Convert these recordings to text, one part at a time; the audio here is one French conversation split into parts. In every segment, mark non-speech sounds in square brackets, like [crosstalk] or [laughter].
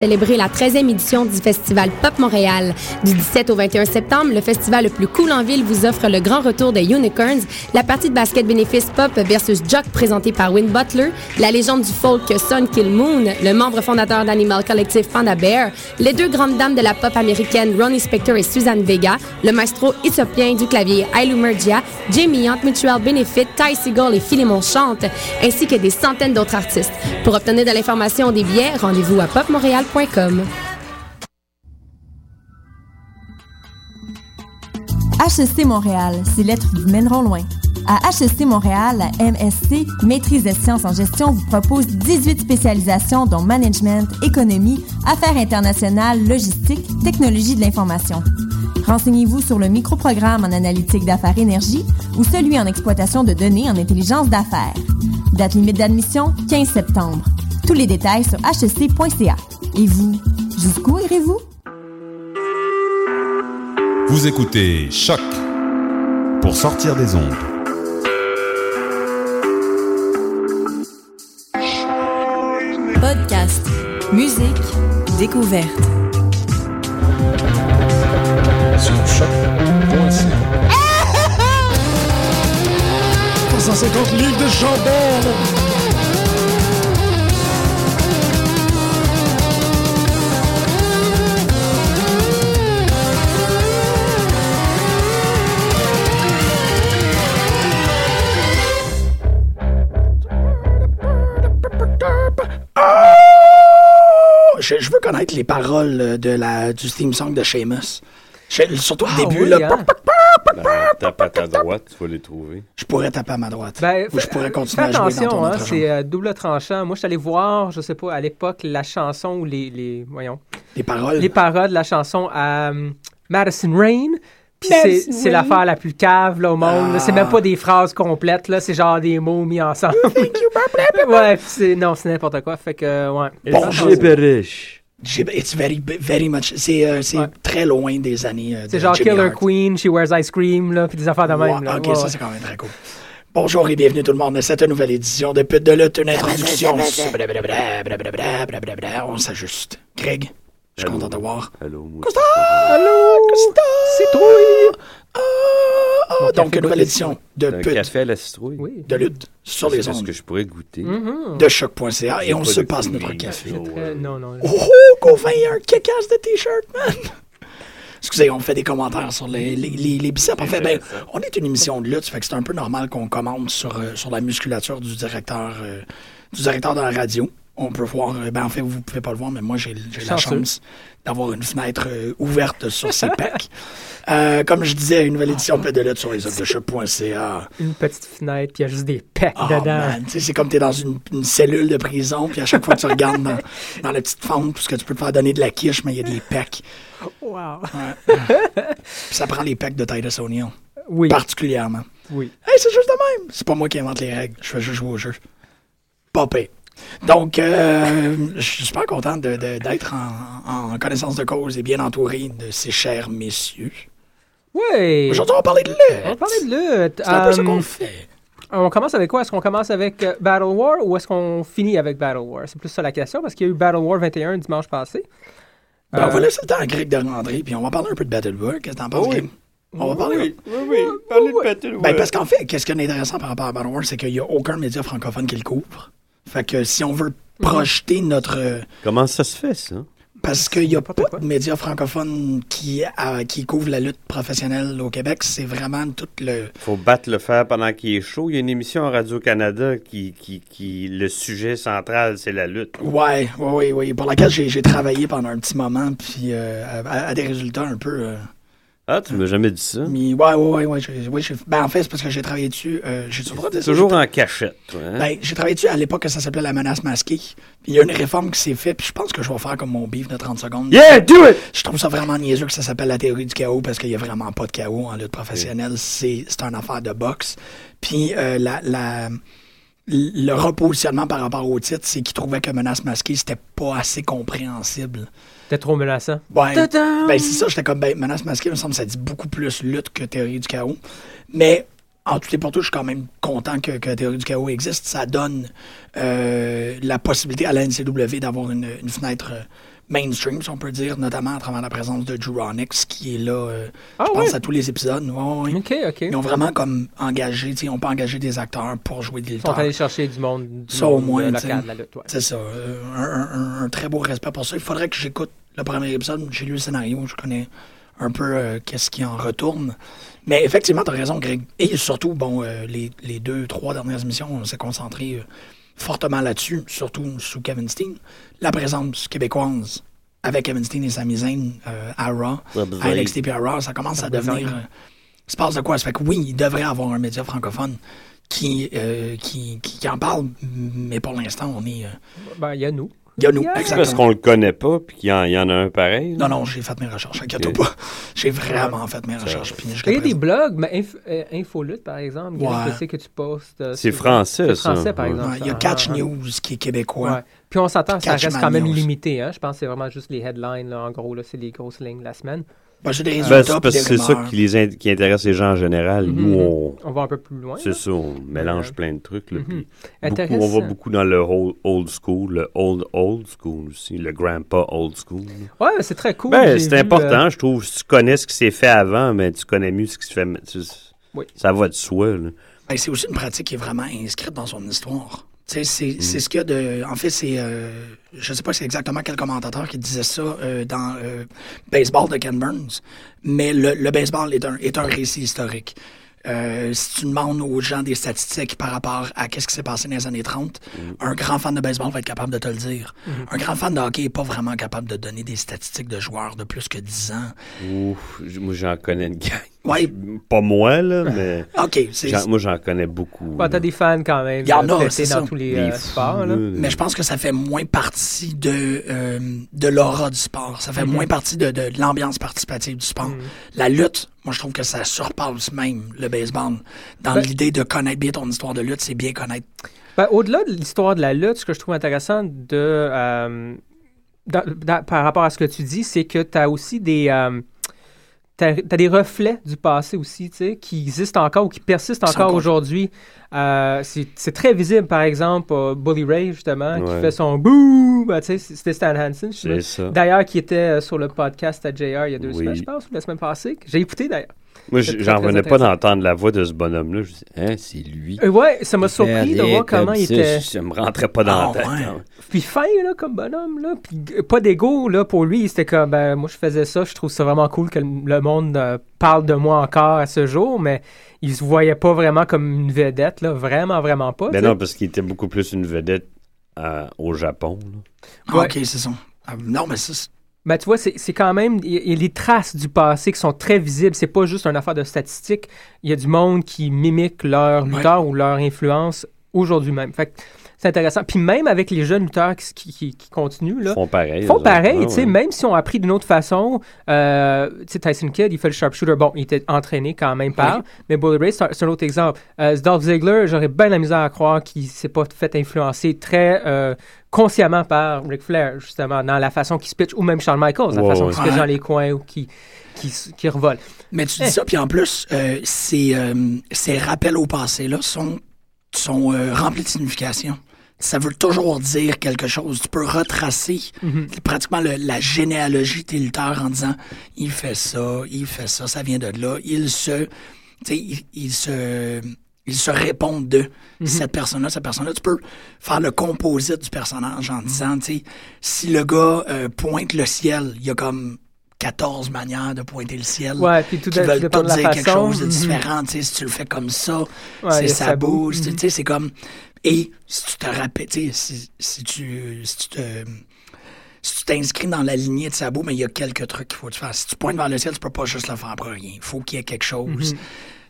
Célébrer la 13e édition du Festival Pop Montréal. Du 17 au 21 septembre, le festival le plus cool en ville vous offre le grand retour des Unicorns, la partie de basket bénéfice pop versus Jock présentée par Win Butler, la légende du folk Son Kill Moon, le membre fondateur d'Animal Collective Panda Bear, les deux grandes dames de la pop américaine Ronnie Spector et Suzanne Vega, le maestro éthiopien du clavier Ailu Mergia, Jamie Hunt Mutual Benefit, Ty Seagull et Philemon Chante, ainsi que des centaines d'autres artistes. Pour obtenir de l'information des billets, rendez-vous à popmontréal.com. HST Montréal, ces lettres vous mèneront loin. À HST Montréal, la MSC, Maîtrise des sciences en gestion, vous propose 18 spécialisations dont management, économie, affaires internationales, logistique, technologie de l'information. Renseignez-vous sur le microprogramme en analytique d'affaires énergie ou celui en exploitation de données en intelligence d'affaires. Date limite d'admission 15 septembre. Tous les détails sur hsc.ca. Et vous, jusqu'où irez-vous? Vous écoutez Choc pour sortir des ondes. Podcast, musique, découverte. Sur choc.ca. 350 livres de chandelle! Connaître les paroles de la, du theme song de Seamus. Je- surtout au Ah début, oui, là. hein? Ben, tape à ta droite, tu vas les trouver. Je pourrais taper à ma droite. Ben, Ou je fais- pourrais continuer fais à jouer dans attention, ton hein, autre c'est euh, double tranchant. Moi, je suis allé voir, je sais pas, à l'époque, la chanson ou les, les, voyons, Les paroles. les paroles de la chanson à euh, Madison Rain. Puis c'est, l'affaire la plus cave là, au monde. là. C'est Ah. même pas des phrases complètes, là, c'est genre des mots mis ensemble. [laughs] ouais, c'est, non, c'est n'importe quoi. Fait que, ouais. Bon, J'ai riche? It's very, very much. C'est euh, c'est Ouais. très loin des années. euh, C'est de genre Jimmy Killer Hart. Queen, She Wears Ice Cream, là, puis des affaires de même. Là. ok, Ouais, ça ouais. c'est quand même très cool. Bonjour et bienvenue tout le monde à cette nouvelle édition de Pute de lutte, une introduction. On s'ajuste. Greg, je suis content de te voir. Allô. Costa! Allô? Costa! Citrouille! Ah, ah, donc, une nouvelle édition de Pute café à la citrouille. Oui. de lutte sur les C'est ce ondes que je pourrais goûter. Mhm. de choc.ca et on se passe notre café. non, non. Oh, oh, Gauvin, il y a un kick-ass de t-shirt, man! Excusez, on fait des commentaires sur les, les, les, les biceps. En fait, ben, on est une émission de lutte, ça fait que c'est un peu normal qu'on commente sur, euh, sur la musculature du directeur, euh, du directeur de la radio. On peut voir, euh, ben en fait, vous pouvez pas le voir, mais moi, j'ai la chance d'avoir une fenêtre euh, ouverte sur pecs. [laughs] Euh, comme je disais, une nouvelle édition de lutte sur les de. Une petite fenêtre, puis il y a juste des pecs Oh, dedans. tu c'est comme t'es dans une, une cellule de prison, puis à chaque fois que tu regardes dans, [laughs] dans la petite fente, puisque tu peux te faire donner de la quiche, mais il y a des pecs. Wow. Ça prend les pecs de Titus O'Neill, Oui, particulièrement. oui. Hey, c'est juste de même. C'est pas moi qui invente les règles, je fais juste jouer au jeu. Pire. Donc, euh, je suis super content de- de- d'être en, en connaissance de cause et bien entouré de ces chers messieurs. Oui. Aujourd'hui, on va parler de On va lutte. parler de lutte. C'est un peu ce Euh, qu'on fait. on commence avec quoi? Est-ce qu'on commence avec euh, Battle War ou est-ce qu'on finit avec Battle War? C'est plus ça la question parce qu'il y a eu Battle War 21 dimanche passé. Ben, Euh, on va laisser le temps à Greg de rentrer, puis on va parler un peu de Battle War. Qu'est-ce que t'en penses, oui. Greg? On va parler. Oui, oui, oui. Parlez de Battle Ben, War. parce qu'en fait, qu'est-ce qui est intéressant par rapport à Battle War, c'est qu'il n'y a aucun média francophone qui le couvre. Fait que si on veut projeter notre. euh, Comment ça se fait, ça? Parce qu'il n'y a pas de médias francophones qui, qui couvrent la lutte professionnelle au Québec. C'est vraiment tout le. Faut battre le fer pendant qu'il est chaud. Il y a une émission à Radio-Canada qui, qui, qui, le sujet central, c'est la lutte. Ouais, ouais, ouais, ouais. Pour laquelle j'ai j'ai travaillé pendant un petit moment, puis euh, à, à des résultats un peu. euh, Ah, tu m'as jamais dit ça? mais ouais, ouais, ouais. ouais, ouais, ben, en fait, c'est parce que j'ai travaillé dessus. Euh, j'ai? Toujours en cachette, toi, hein? Ben, j'ai travaillé dessus à l'époque que ça s'appelait la menace masquée. Il y a une réforme qui s'est faite, puis je pense que je vais faire comme mon beef de 30 secondes. Yeah, do it! Je trouve ça vraiment niaiseux que ça s'appelle la théorie du chaos parce qu'il n'y a vraiment pas de chaos en lutte professionnelle. C'est c'est une affaire de boxe. Puis euh, la, la- le repositionnement par rapport au titre, c'est qu'ils trouvaient que menace masquée, c'était pas assez compréhensible. C'était trop menaçant. Ouais. Ben, c'est ça, j'étais comme, ben, menace masquée, il me semble que ça dit beaucoup plus lutte que théorie du chaos. Mais, en tout et pour tout, je suis quand même content que, que théorie du chaos existe. Ça donne euh, la possibilité à la NCW d'avoir une, une fenêtre euh, mainstream, si on peut dire, notamment à travers la présence de Drew Onyx, qui est là, euh, Ah je pense, à tous les épisodes. Ouais. Ils ont vraiment comme engagé, ils n'ont pas engagé des acteurs pour jouer des Ils sont lutteurs. allés chercher du monde, du Ça, au moins, local de la lutte. ouais. C'est ça. euh, un, un- un- un très beau respect pour ça. Il faudrait que j'écoute le premier épisode. J'ai lu le scénario, je connais un peu euh, qu'est-ce qui en retourne. Mais effectivement, tu as raison, Greg. Et surtout, bon, les, les deux, trois dernières émissions, on s'est concentré fortement là-dessus, surtout sous Kevin Steen. La présence québécoise avec Kevin Steen et Sami Zayn euh, à Raw, à NXT à Raw, ça commence à devenir... euh, il se passe de quoi? Ça fait que oui, il devrait avoir un média francophone qui, euh, qui, qui, qui en parle, mais pour l'instant, on est... euh, Ben, il y a nous. Il y a nous, Yeah. C'est exactement. parce qu'on le connaît pas, puis qu'il y, en- il y en a un pareil. là? Non, non, j'ai fait mes recherches, inquiète pas. J'ai vraiment fait mes recherches. Puis jusqu'à Il y a des présent- blogs, mais Inf euh, Infolutte, par exemple, Guillaume, Ouais. je sais que tu postes. euh, C'est sur- français, C'est ça. français, par Ouais. exemple. Ouais, il y a ça. Catch Ah, ah. News qui est québécois. Ouais. Puis on s'entend, ça Catch reste quand même limité. Hein? Je pense que c'est vraiment juste les headlines, là, en gros. là, C'est les grosses lignes de la semaine. Ben, j'ai des Ben, c'est parce que c'est ça qui, les in- qui intéresse les gens en général. Nous, Mhm. on, On va un peu plus loin. c'est ça, on mélange Ouais. plein de trucs. là, beaucoup- Intéressant. on va beaucoup dans le old, old school, le old old school aussi, le grandpa old school. Ouais, c'est très cool. Ben, c'est vu, euh, important, je trouve. Si tu connais ce qui s'est fait avant, mais tu connais mieux ce qui se fait. tu- Oui. Ça va de soi. là. Ben, c'est aussi une pratique qui est vraiment inscrite dans son histoire. Tu sais, c'est Mm. c'est ce qu'il y a de. En fait, c'est. euh, je sais pas c'est exactement quel commentateur qui disait ça euh, dans euh, Baseball de Ken Burns, mais le, le baseball est un, est un récit historique. Euh, si tu demandes aux gens des statistiques par rapport à qu'est-ce qui s'est passé dans les années 30, Mm. un grand fan de baseball va être capable de te le dire. Mhm. Un grand fan de hockey n'est pas vraiment capable de donner des statistiques de joueurs de plus que 10 ans. Ouf, moi, j'en connais une gang. Ouais, Pas moi, là, mais OK, c'est moi, j'en connais beaucoup. Ouais, t'as des fans quand même. Il y en a, c'est dans ça. tous les euh, sports. Là. Mais je pense que ça fait moins partie de, euh, de l'aura du sport. Ça fait moins partie de, de l'ambiance participative du sport. La lutte, moi, je trouve que ça surpasse même le baseball. Dans Ben- l'idée de connaître bien ton histoire de lutte, c'est bien connaître. Ben, Au-delà de l'histoire de la lutte, ce que je trouve intéressant de, euh, dans- dans- par rapport à ce que tu dis, c'est que tu as aussi des. T'as as des reflets du passé aussi, tu sais, qui existent encore ou qui persistent encore encore- aujourd'hui. Euh, c'est très visible, par exemple, euh, Bully Ray, justement, qui fait son bouh, ben, tu sais, c'était Stan Hansen. D'ailleurs, qui était euh, sur le podcast à JR il y a deux Oui. semaines, je pense, ou la semaine passée, que j'ai écouté d'ailleurs. Moi, j'en revenais pas d'entendre la voix de ce bonhomme-là. Je me dis, hein, c'est lui. Euh, ouais, ça m'a surpris de voir comment comme il était. Ça me rentrait pas dans Ah, la tête. ouais. non. Puis fin, là, comme bonhomme, là. Puis pas d'ego, là, pour lui. C'était comme, ben, moi, je faisais ça. Je trouve ça vraiment cool que le monde euh, parle de moi encore à ce jour, mais il se voyait pas vraiment comme une vedette, là. Vraiment, vraiment pas. Ben non, parce qu'il était beaucoup plus une vedette euh, au Japon. là. Ah, Ouais. OK, c'est ça. Non, mais ça, c'est- Ben, tu vois, c'est quand même. Il y, a les traces du passé qui sont très visibles. C'est pas juste une affaire de statistiques. Il y a du monde qui mimique leur Ouais. lutteur ou leur influence aujourd'hui même. Fait c'est intéressant. Puis même avec les jeunes lutteurs qui, qui, qui- qui continuent, là. Ils font pareil. Ils font pareil, autres. tu sais, Ah, ouais. même si on a appris d'une autre façon. Euh, tu sais, Tyson Kidd, il fait le sharpshooter. Bon, il était entraîné quand même par, mais Bully Ray, c'est un, c'est un autre exemple. Euh, Dolph Ziggler, j'aurais bien la misère à croire qu'il s'est pas fait influencer très euh, consciemment par Ric Flair, justement, dans la façon qu'il se pitch, ou même Shawn Michaels, la façon ouais. qu'il se pitch dans les coins ou qui, qui, revole. Mais tu dis ça, puis en plus, euh, ces, euh, ces rappels au passé-là sont, sont euh, remplis de signification. Ça veut toujours dire quelque chose. Tu peux retracer pratiquement le- la généalogie de tes lutteurs en disant il fait ça, il fait ça, ça vient de là. Il se. Tu sais, il, il se. Il se répond de cette personne-là, cette personne-là. Tu peux faire le composite du personnage en disant, tu sais, si le gars euh, pointe le ciel, il y a comme 14 manières de pointer le ciel Ouais, puis tout, qui veulent la dire quelque façon. chose de Mhm. différent. Tu sais, si tu le fais comme ça, Ouais, c'est ça bouge. Tu Mhm. sais, c'est comme... Et si tu te rappelles, tu sais, si, si tu... Si tu te... Si tu t'inscris dans la lignée de Sabo, mais il y a quelques trucs qu'il faut que tu fasses. Si tu pointes vers le ciel, tu peux pas juste le faire pour rien. Il faut qu'il y ait quelque chose. Mhm.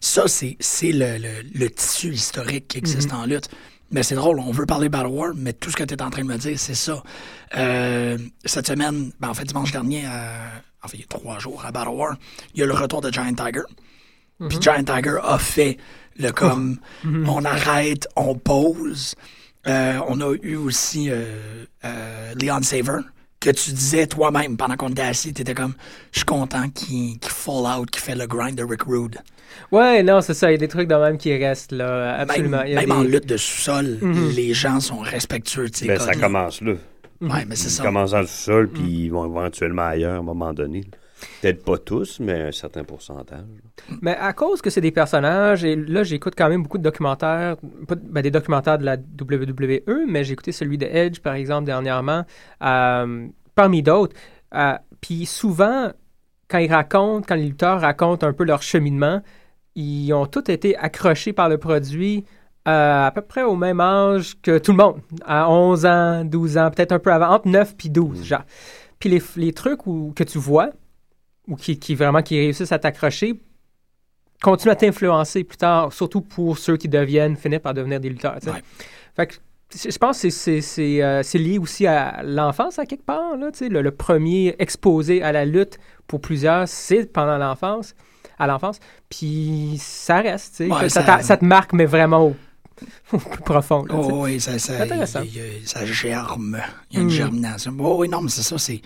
Ça, c'est c'est le, le, le tissu historique qui existe Mhm. en lutte. Mais c'est drôle, on veut parler Battle War, mais tout ce que tu es en train de me dire, c'est ça. Euh, cette semaine, ben en fait, dimanche dernier, euh, en fait, il y a trois jours à Battle War, il y a le retour de Giant Tiger. Mhm. Puis Giant Tiger a fait le comme on arrête, on pose. Euh, on a eu aussi euh, Leon Saver, que tu disais toi-même pendant qu'on était assis, tu étais comme je suis content qu'il qu'il fall out, qu'il fait le grind de Rick Rude. Ouais, non, c'est ça. Il y a des trucs de même qui restent, là. Absolument. Même, Il y a même en lutte de sous-sol, Mhm. les gens sont respectueux. tu sais, Ben, ça commence là. Ouais, mais c'est Ils ça. commencent dans le sol, puis ils vont éventuellement ailleurs à un moment donné. Peut-être pas tous, mais un certain pourcentage. Mais à cause que c'est des personnages, et là, j'écoute quand même beaucoup de documentaires, pas ben, des documentaires de la WWE, mais j'ai écouté celui de Edge, par exemple, dernièrement, euh, parmi d'autres. Euh, Puis souvent, quand ils racontent, quand les lutteurs racontent un peu leur cheminement, ils ont tous été accrochés par le produit euh, à peu près au même âge que tout le monde, à 11 ans, 12 ans, peut-être un peu avant, entre 9 puis 12, genre. Puis les, les trucs où, que tu vois, ou qui, qui vraiment qui réussissent à t'accrocher, continuent à t'influencer plus tard, surtout pour ceux qui deviennent, finissent par devenir des lutteurs. Ouais. Fait que je pense que c'est- c'est- c'est euh, c'est lié aussi à l'enfance à quelque part. Là, tu sais, le, le premier exposé à la lutte pour plusieurs, c'est pendant l'enfance, à l'enfance. Puis ça reste. tu sais. Ouais, ça, ça- te marque, mais vraiment au, [laughs] au plus profond. là. Oh, oui, ça, ça, Intéressant. y ça germe. Il y a une Mm. germination. Oh, oui, non, mais c'est ça, c'est.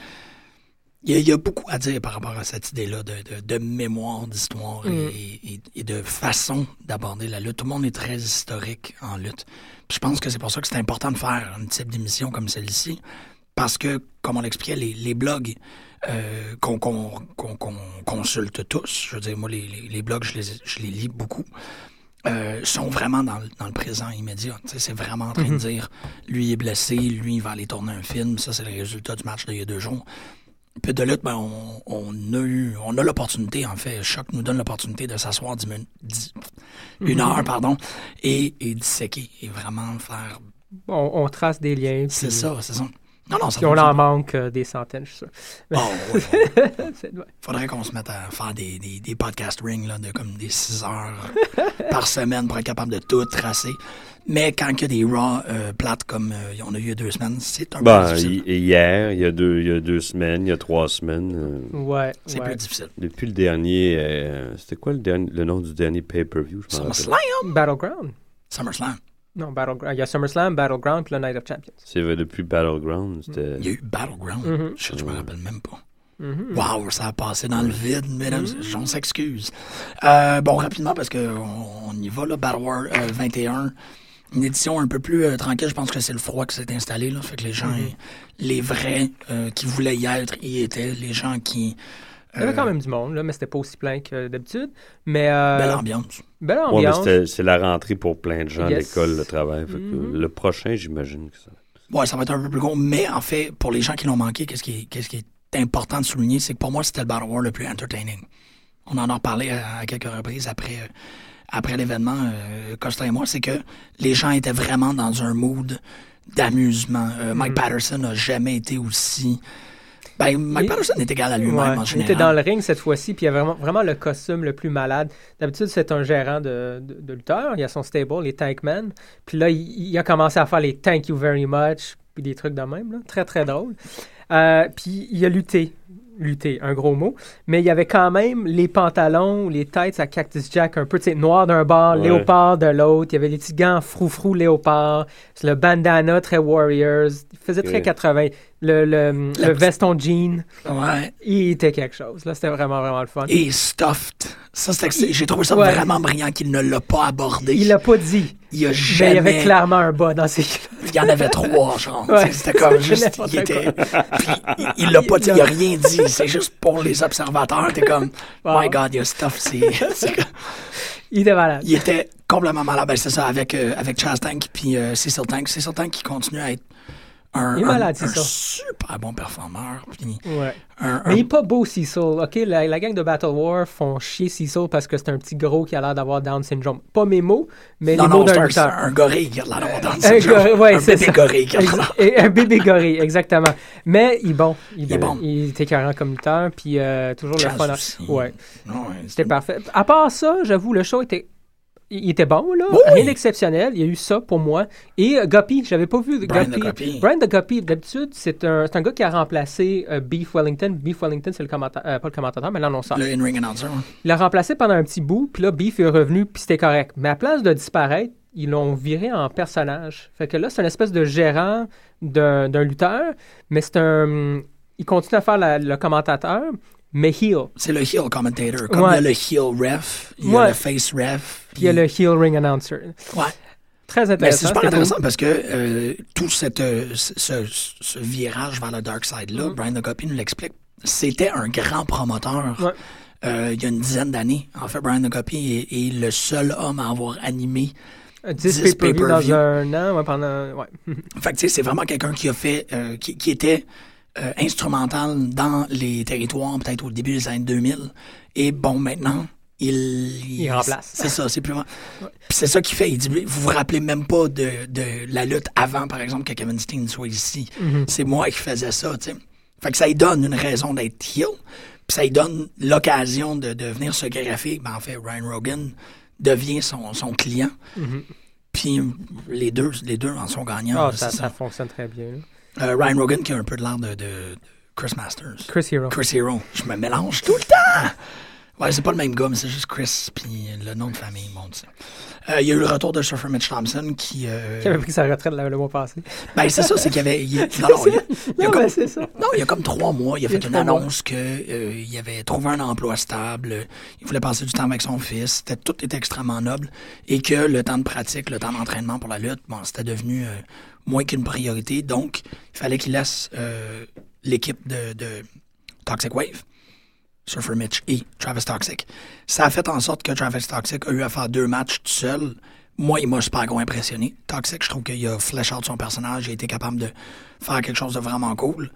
Il y, a, il y a beaucoup à dire par rapport à cette idée-là de, de, de mémoire, d'histoire Mm. et, et- et de façon d'aborder la lutte. Tout le monde est très historique en lutte. Puis je pense que c'est pour ça que c'est important de faire un type d'émission comme celle-ci. Parce que, comme on l'expliquait, les, les blogs euh, qu'on consulte tous, je veux dire, moi, les, blogs, je les, je les lis beaucoup, euh, sont vraiment dans, le- dans le présent immédiat. C'est vraiment en train de dire, lui est blessé, lui, il va aller tourner un film, ça, c'est le résultat du match d'il y a deux jours. Puis de lutte, ben, on, on a eu, on a l'opportunité, en fait, Choc nous donne l'opportunité de s'asseoir dix minutes, dix- une heure, pardon, et, et disséquer, et vraiment faire. On, on trace des liens. C'est puis- ça, c'est ça. Non, non, ça Puis on en manque euh, des centaines, je suis sûr. Oh, ouais. [laughs] Faudrait qu'on se mette à faire des, des, des podcast rings là, de comme des 6 heures [laughs] par semaine pour être capable de tout tracer. Mais quand il y a des raw euh, plates comme euh, on a eu il y a deux semaines, c'est un peu Ben, difficile. hi- hier, il y, a deux, il y a deux semaines, il y a trois semaines. euh, Ouais, C'est ouais. plus difficile. depuis le dernier. euh, C'était quoi le, dernier, le nom du dernier pay-per-view? SummerSlam? Battleground. SummerSlam. Non, Battleground. Il y a SummerSlam, Battleground, puis le Night of Champions. C'est vrai, depuis Battleground. C'était. Il y a eu Battleground. Mhm. Je, je me rappelle même pas. Mhm. Wow, ça a passé dans le vide, mesdames. J'en s'excuse. Euh, bon, rapidement, parce que on, on y va, là, Battle War euh, 21. Une édition un peu plus euh, tranquille. Je pense que c'est le froid qui s'est installé, là. Fait que les gens, les vrais euh, qui voulaient y être, y étaient. Les gens qui. Il y avait euh, quand même du monde, là, mais c'était pas aussi plein que d'habitude. Mais. Euh, Belle ambiance. belle Ouais, mais ambiance. c'est la rentrée pour plein de gens, Yes. l'école, le travail. Fait que Mhm. Le prochain, j'imagine que ça. Ouais, ça va être un peu plus gros, mais en fait, pour les gens qui l'ont manqué, qu'est-ce qui, est- qu'est-ce qui est important de souligner, c'est que pour moi, c'était le Battle War le plus entertaining. On en a reparlé à, à quelques reprises après, euh, après l'événement, euh, Costa et moi, c'est que les gens étaient vraiment dans un mood d'amusement. Euh, Mike Patterson n'a jamais été aussi... Ben, Mike Il- Patterson est égal à lui-même Ouais, en il était dans le ring cette fois-ci, puis il y avait vraiment, vraiment le costume le plus malade. D'habitude, c'est un gérant de, de, de lutteur. Il a son stable, les Tankmen. Puis là, il, il a commencé à faire les Thank you very much, puis des trucs de même. Là. Très, très drôle. Euh, puis il a lutté. Lutté, un gros mot. Mais il y avait quand même les pantalons, les têtes à Cactus Jack, un peu, tu sais, noir d'un bord, Ouais. léopard de l'autre. Il y avait les petits gants frou-frou léopard. Le bandana très Warriors. Il faisait très Ouais. 80. Le, le, le veston jean. Ouais. Il était quelque chose. Là, c'était vraiment, vraiment le fun. Et Stuffed. Ça, c'était, j'ai trouvé ça Ouais. vraiment brillant qu'il ne l'a pas abordé. Il l'a pas dit. Il a Mais jamais... il y avait clairement un bas dans ses. Il y en avait trois, genre. Ouais. C'était comme [laughs] juste. Il était. Puis il- l'a pas dit, il a rien dit. C'est juste pour les observateurs. T'es comme, [laughs] Wow. my God, il a stuff. C'est, [laughs] Il était malade. il était complètement malade. Ben, c'est ça, avec, euh, avec Chaz Tank puis euh, Cecil Tank. Cecil Tank qui continue à être un, Il est malade, un super bon performeur. Puis Ouais. un, un- Mais il est pas beau, Cecil. OK, la, la gang de Battle War font chier Cecil parce que c'est un petit gros qui a l'air d'avoir Down syndrome. Pas mes mots, mais non, les non, mots d'un un, lutteur. un gorille qui a l'air d'avoir Un, syndrome. ouais, Un bébé ça. gorille qui a l'air. Un bébé gorille, exactement. Mais il est bon. Il est Il est bon. bon. Il était écœurant comme lutteur, puis euh, toujours le fun. ouais, c'était parfait. À part ça, j'avoue, le show était... Il était bon, là. Oui, Rien d'exceptionnel. Il y a eu ça pour moi. Et euh, Guppy, j'avais pas vu Brian Guppy. de Guppy. Brian de Guppy, d'habitude, c'est un, c'est un gars qui a remplacé euh, Beef Wellington. Beef Wellington, c'est le commentateur, euh, pas le commentateur, mais l'annonceur. Le in-ring announcer. Il l'a remplacé pendant un petit bout, puis là, Beef est revenu, puis c'était correct. Mais à place de disparaître, ils l'ont viré en personnage. Fait que là, c'est une espèce de gérant d'un d'un lutteur, mais c'est un... Il continue à faire la- le commentateur, mais heel. C'est le heel commentator. Comme Ouais. il y a le heel ref, il y a Ouais. le face ref. Puis il y a le heel ring announcer. Ouais. Très intéressant. c'est super intéressant cool. parce que euh, tout cette, euh, ce, virage vers le dark side-là, Mm-hmm. Brian Ducopy nous l'explique, c'était un grand promoteur Ouais. euh, il y a une dizaine d'années. En fait, Brian Ducopy est, est le seul homme à avoir animé. 10 10 pay-per-view dans un an, pendant. Ouais. [laughs] Fait que, tu sais, c'est vraiment quelqu'un qui a fait, qui, qui était euh, instrumental dans les territoires, peut-être au début des années 2000. Et bon, maintenant, il... Il remplace. C'est ça, c'est plus... C'est ça qui fait, il dit, vous vous rappelez même pas de, de la lutte avant, par exemple, que Kevin Steen soit ici. C'est moi qui faisais ça, tu sais. Fait que ça lui donne une raison d'être heel, puis ça lui donne l'occasion de, de venir se greffer. Ben, en fait, Ryan Rogan devient son, son client. Puis les deux, les deux en sont gagnants. Ah, ça, ça. ça fonctionne très bien. là. Euh, Ryan Rogan qui a un peu de l'air de, de- de Chris Masters. Chris Hero. Chris Hero. Je me mélange tout le temps. Ouais, c'est pas le même gars, mais c'est juste Chris, puis le nom de famille, bon, tu sais. Euh, Il y a eu le retour de Surfer Mitch Thompson qui... euh, Qui avait pris sa retraite le, le mois passé. Ben, c'est ça, c'est qu'il y avait... il- non, non, il, [laughs] il y a Non, comme, mais c'est ça. non, il y a comme trois mois, il a Il fait une annonce que euh, il avait trouvé un emploi stable, il voulait passer du temps avec son fils, tout était extrêmement noble, et que le temps de pratique, le temps d'entraînement pour la lutte, bon, c'était devenu euh, moins qu'une priorité, donc il fallait qu'il laisse l'équipe de, de Toxic Wave, Surfer Mitch et Travis Toxic. Ça a fait en sorte que Travis Toxic a eu à faire deux matchs tout seul. Moi, il m'a super gros impressionné. Toxic, je trouve qu'il a flash out son personnage, il a été capable de faire quelque chose de vraiment cool.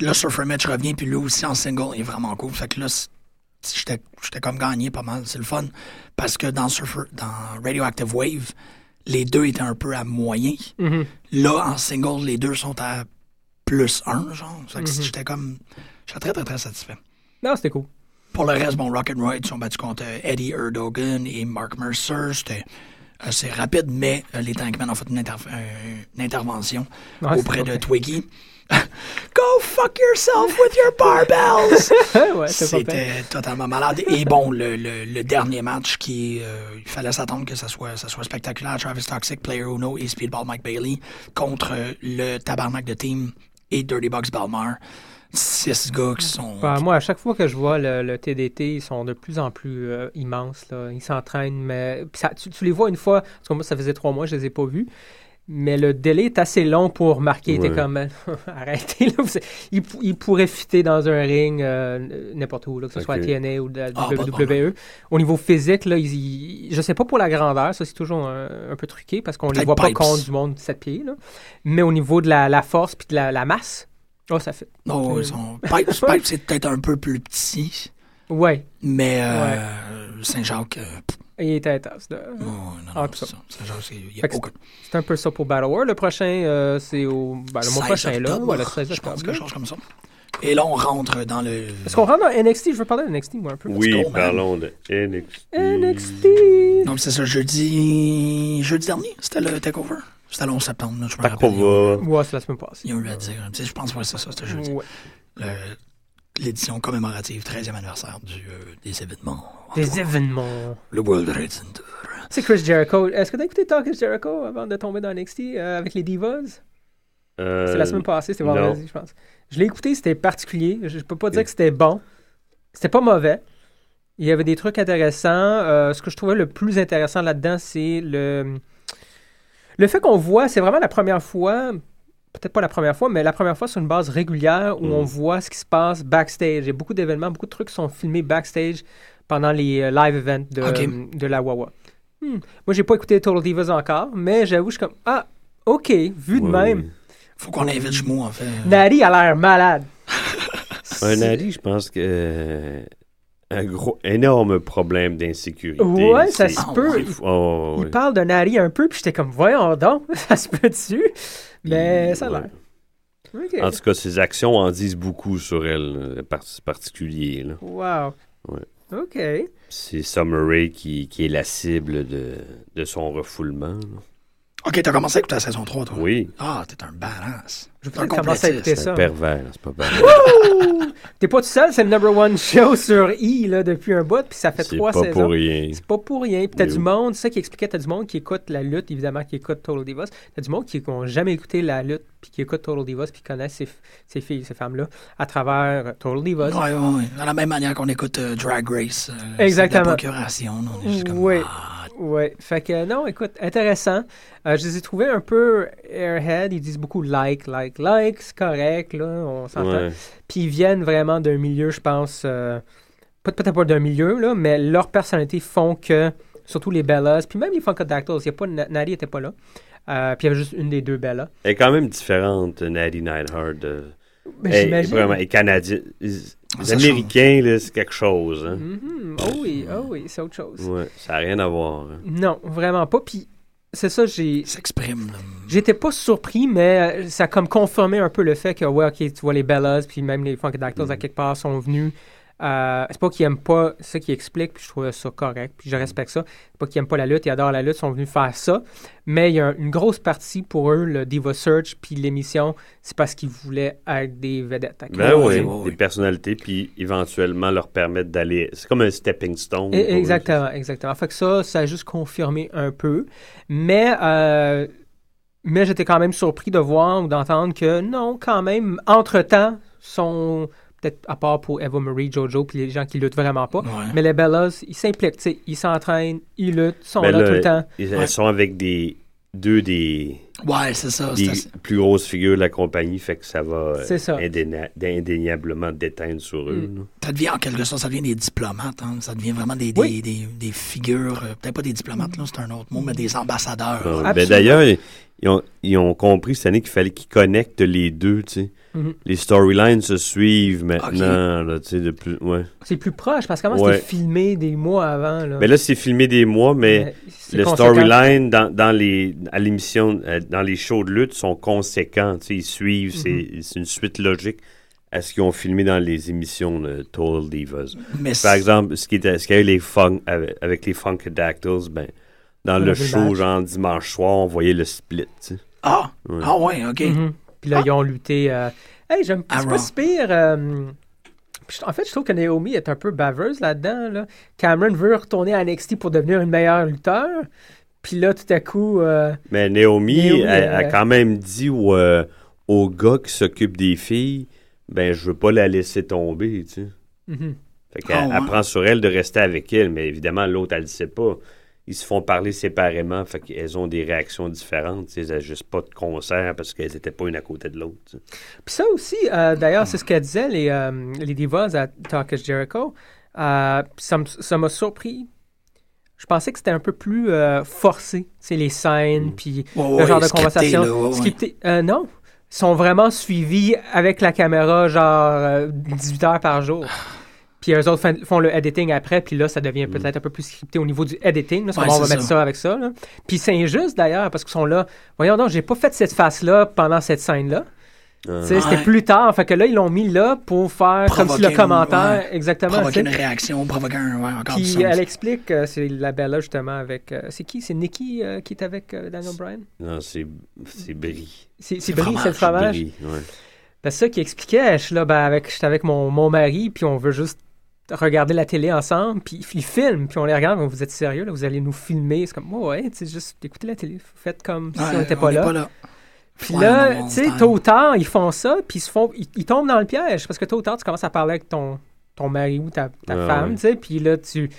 Là, Surfer Mitch revient, puis lui aussi en single, il est vraiment cool. Fait que là, j'étais comme gagné pas mal. C'est le fun. Parce que dans Surfer, dans Radioactive Wave, les deux étaient un peu à moyen. Là, en single, les deux sont à plus un, genre. Fait que j'étais comme. J'étais très, très, très satisfait. Non, c'était cool. Pour le reste, bon, Rock'n'Roll, ils sont battus contre euh, Eddie Erdogan et Mark Mercer. C'était assez rapide, mais euh, les Tankmen ont fait une, euh, une intervention Ouais, auprès de Twiggy. [laughs] Go fuck yourself with your barbells! [laughs] ouais, c'était totalement malade. Et bon, le, le, le dernier match qui euh, il fallait s'attendre que ça soit, ça soit spectaculaire. Travis Toxic, Player Uno et Speedball Mike Bailey contre le tabarnak de team et Dirty Bucks Balmar. Six gars qui sont. Ben, moi, à chaque fois que je vois le, le TDT, ils sont de plus en plus euh, immenses. Là. Ils s'entraînent, mais ça- tu, tu les vois une fois. Parce que moi, ça faisait trois mois, je les ai pas vus. Mais le délai est assez long pour marquer. T'es Ouais. comme, [laughs] arrêtez. Là, Vous- ils, pou- ils pourraient fitter dans un ring euh, n'importe où, là, que ce soit à. TNA ou de la Ah, de WWE. Au niveau physique, là, ils, ils- je sais pas pour la grandeur, ça c'est toujours un, un peu truqué parce qu'on les voit pas contre du monde de 7 pieds. Là. Mais au niveau de la, la force puis de la, la masse, oh, ça fait. Oh, ils sont. Pipe, Pipe, c'est peut-être un peu plus petit, Ouais, mais euh, Saint-Jacques. euh, il était intense. là. oh, non, Ah, non, ça. Saint-Jacques, c'est. il y a Fait que aucun- C'est un peu ça pour Battle War. Le prochain, euh, c'est au ben, le mois 16 prochain, là. le 16 Je pense octobre. quelque chose comme ça. Et là, on rentre dans le. Est-ce qu'on rentre dans NXT? Je veux parler de NXT, moi, un peu. Oui, parlons de NXT. NXT! Donc, c'est ça, jeudi. Jeudi dernier, c'était le takeover. C'était le 11 septembre, là, je me Pas rappelle. va. Ouais, c'est la semaine passée. Il y a eu à dire. Tu sais, Je pense que c'est ça, c'était jeudi. Ouais. Le- L'édition commémorative, 13e anniversaire du, euh, des événements. Des événements. Le World Trade Center. C'est Chris Jericho. Est-ce que t'as écouté Talk Chris Jericho avant de tomber dans NXT euh, avec les Divas? Euh, C'est la semaine passée, c'était vendredi, je pense. Je l'ai écouté, c'était particulier. Je, je peux pas dire que c'était bon. C'était pas mauvais. Il y avait des trucs intéressants. Euh, ce que je trouvais le plus intéressant là-dedans, c'est le, le fait qu'on voit, c'est vraiment la première fois, peut-être pas la première fois, mais la première fois sur une base régulière où Mm. on voit ce qui se passe backstage. Il y a beaucoup d'événements, beaucoup de trucs qui sont filmés backstage pendant les euh, live events de, la Wawa. Hmm. Moi, j'ai pas écouté Total Divas encore, mais j'avoue, je suis comme, ah, ok, vu de Ouais, même. Faut qu'on invite Jmo, en fait. Nari a l'air malade. [laughs] Un Ali, je pense que. Euh, un gros, énorme problème d'insécurité. Ouais, ça se peut. Il, Oh, il ouais. parle de Nari un peu, puis j'étais comme, voyons donc, [laughs] ça se peut dessus. Mais ça a Ouais. l'air. En tout cas, ses actions en disent beaucoup sur elle, par- particulier. là. Wow. Ouais. OK. C'est Summer Rae qui, qui est la cible de, de son refoulement. là. Ok, t'as commencé à écouter la saison 3, toi. Oui, Ah, t'es un badass. Je vais commencer à écouter complétiste. c'est ça. pervers, c'est pas [laughs] pareil. T'es pas tout seul, c'est le number one show sur E là, depuis un bout, puis ça fait C'est trois pas saisons. pour rien. C'est pas pour rien. Puis t'as Oui. du monde, c'est ça qui expliquait, t'as du monde qui écoute la lutte, évidemment, qui écoute Total Divas. T'as du monde qui n'ont jamais écouté la lutte, puis qui écoute Total Divas, puis qui connaissent ces, ces filles, ces femmes-là, à travers euh, Total Divas. Ouais, ouais, ouais. De la même manière qu'on écoute euh, Drag Race. euh, Exactement. c'est la procuration. on est juste comme, Oui. ah, fait que non, écoute, intéressant. Euh, je les ai trouvés un peu airhead. Ils disent beaucoup like, like, like, c'est correct, là, on s'entend. Puis ils viennent vraiment d'un milieu, je pense, euh, peut- peut-être pas d'un milieu, là, mais leur personnalité font que, surtout les Bellas, puis même les Funkadactyls, il y a pas, Na- Natty était pas là. Euh, puis il y avait juste une des deux Bellas. Elle est quand même différente, Natty Nightheart. euh. Elle j'imagine. vraiment, elle est canadienne. Les Américains, là, c'est quelque chose. Hein. Mhm. Oh oui, oh oui, c'est autre chose. Ouais, ça n'a rien à voir. hein. Non, vraiment pas. Puis c'est ça, j'ai. S'exprime. J'étais pas surpris, mais euh, ça a comme confirmé un peu le fait que, ouais, ok, tu vois, les Bellas, puis même les Funkadactyls, à quelque part, sont venus. Euh, c'est pas qu'ils aiment pas ça qui explique, puis je trouve ça correct, puis je respecte ça. C'est pas qu'ils aiment pas la lutte, ils adorent la lutte, ils sont venus faire ça. Mais il y a une grosse partie pour eux, le Diva Search, puis l'émission, c'est parce qu'ils voulaient être des vedettes. Ben oui, des personnalités, puis éventuellement leur permettre d'aller. C'est comme un stepping stone. E- pour eux. Exactement, exactement. Fait que ça, ça a juste confirmé un peu. Mais, euh, mais j'étais quand même surpris de voir ou d'entendre que non, quand même, entre-temps, sont peut-être à part pour Eva Marie, Jojo, puis les gens qui luttent vraiment pas. Ouais. Mais les Bellas, ils s'impliquent, tu sais, ils s'entraînent, ils luttent, ils sont Ben là, là, tout le temps. Ils, Ouais. Sont avec des deux des, Ouais, c'est ça. des c'est assez- plus grosses figures de la compagnie, fait que ça va C'est ça. indéna- indéniablement déteindre sur eux. Mm. Ça devient en quelque sorte, ça devient des diplomates. hein. Ça devient vraiment des, Oui. des, des, des figures, euh, peut-être pas des diplomates, là, c'est un autre mot, mais des ambassadeurs. Ah, ben D'ailleurs, ils, ont, ils ont compris cette année qu'il fallait qu'ils connectent les deux. tu sais. Mhm. Les storylines se suivent maintenant. Là, tu sais, de plus, ouais. C'est plus proche, parce qu'avant, Ouais. c'était filmé des mois avant. Là. Mais là, c'est filmé des mois, mais le storyline dans, dans les à l'émission, euh, dans les shows de lutte sont conséquents. tu sais, Ils suivent, c'est- Mhm. c'est une suite logique à ce qu'ils ont filmé dans les émissions de Total Divas. Mais Par c'est- exemple, ce qui était, ce qu'il y a eu les funk, avec, avec les Funkadactyls, ben, dans le show, genre dimanche soir, on voyait le split. tu sais. Ah, Ouais. ah ouais, OK. Mhm. Puis là, Ah. ils ont lutté. euh, Hey, j'aime pas Raw. si pire. euh, En fait, je trouve que Naomi est un peu baveuse là-dedans. Là. Cameron veut retourner à NXT pour devenir une meilleure lutteur. Puis là, tout à coup. euh, Mais Naomi, Naomi, elle, euh, a quand même dit au, euh, au gars qui s'occupe des filles, ben, je veux pas la laisser tomber, tu sais. mhm. Fait qu'elle Ah ouais. elle prend sur elle de rester avec elle, mais évidemment, l'autre, elle le sait pas. Ils se font parler séparément, fait qu'elles ont des réactions différentes. tu sais, Elles juste pas de concert parce qu'elles n'étaient pas une à côté de l'autre. Puis ça aussi, euh, d'ailleurs, c'est ce qu'elle disait, les, euh, les divas à Talk is Jericho. Euh, ça m'a surpris. Je pensais que c'était un peu plus euh, forcé, c'est les scènes, puis Ouais, le ouais, genre de scripté, conversation. là, ouais, ouais. Euh, non. Ils sont vraiment suivis avec la caméra, genre euh, 18 heures par jour. Puis eux autres font- le editing après, puis là, ça devient peut-être un peu plus scripté au niveau du editing. Là, Ouais, on va mettre ça. avec ça. là. Puis c'est injuste d'ailleurs, parce qu'ils sont là. Voyons donc, j'ai pas fait cette face-là pendant cette scène-là. Ah. C'était plus tard. Fait que là, ils l'ont mis là pour faire comme si le commentaire. ouais. Exactement. Provoquer une réaction, provoquer un. Ouais, encore Puis elle explique, euh, c'est la Bella justement avec. euh, c'est qui? C'est Nikki euh, qui est avec euh, Daniel Bryan? Non, c'est c'est Brie. C'est Brie, c'est le fromage. Brie, ouais. Ben, ça qui expliquait. Je suis là, ben, avec, j'étais avec mon, mon mari, puis on veut juste regarder la télé ensemble, puis ils filment, puis on les regarde, vous êtes sérieux, là, vous allez nous filmer. C'est comme, ouais, ouais, tu sais, juste écoutez la télé, faites comme si Ouais, on n'était pas, là. Puis Ouais, là, tu sais, tôt ou tard, ils font ça, puis ils se font, ils, ils tombent dans le piège, parce que tôt ou tard, tu commences à parler avec ton, ton mari ou ta, ta Ouais, femme, ouais. tu sais, puis là, tu, tu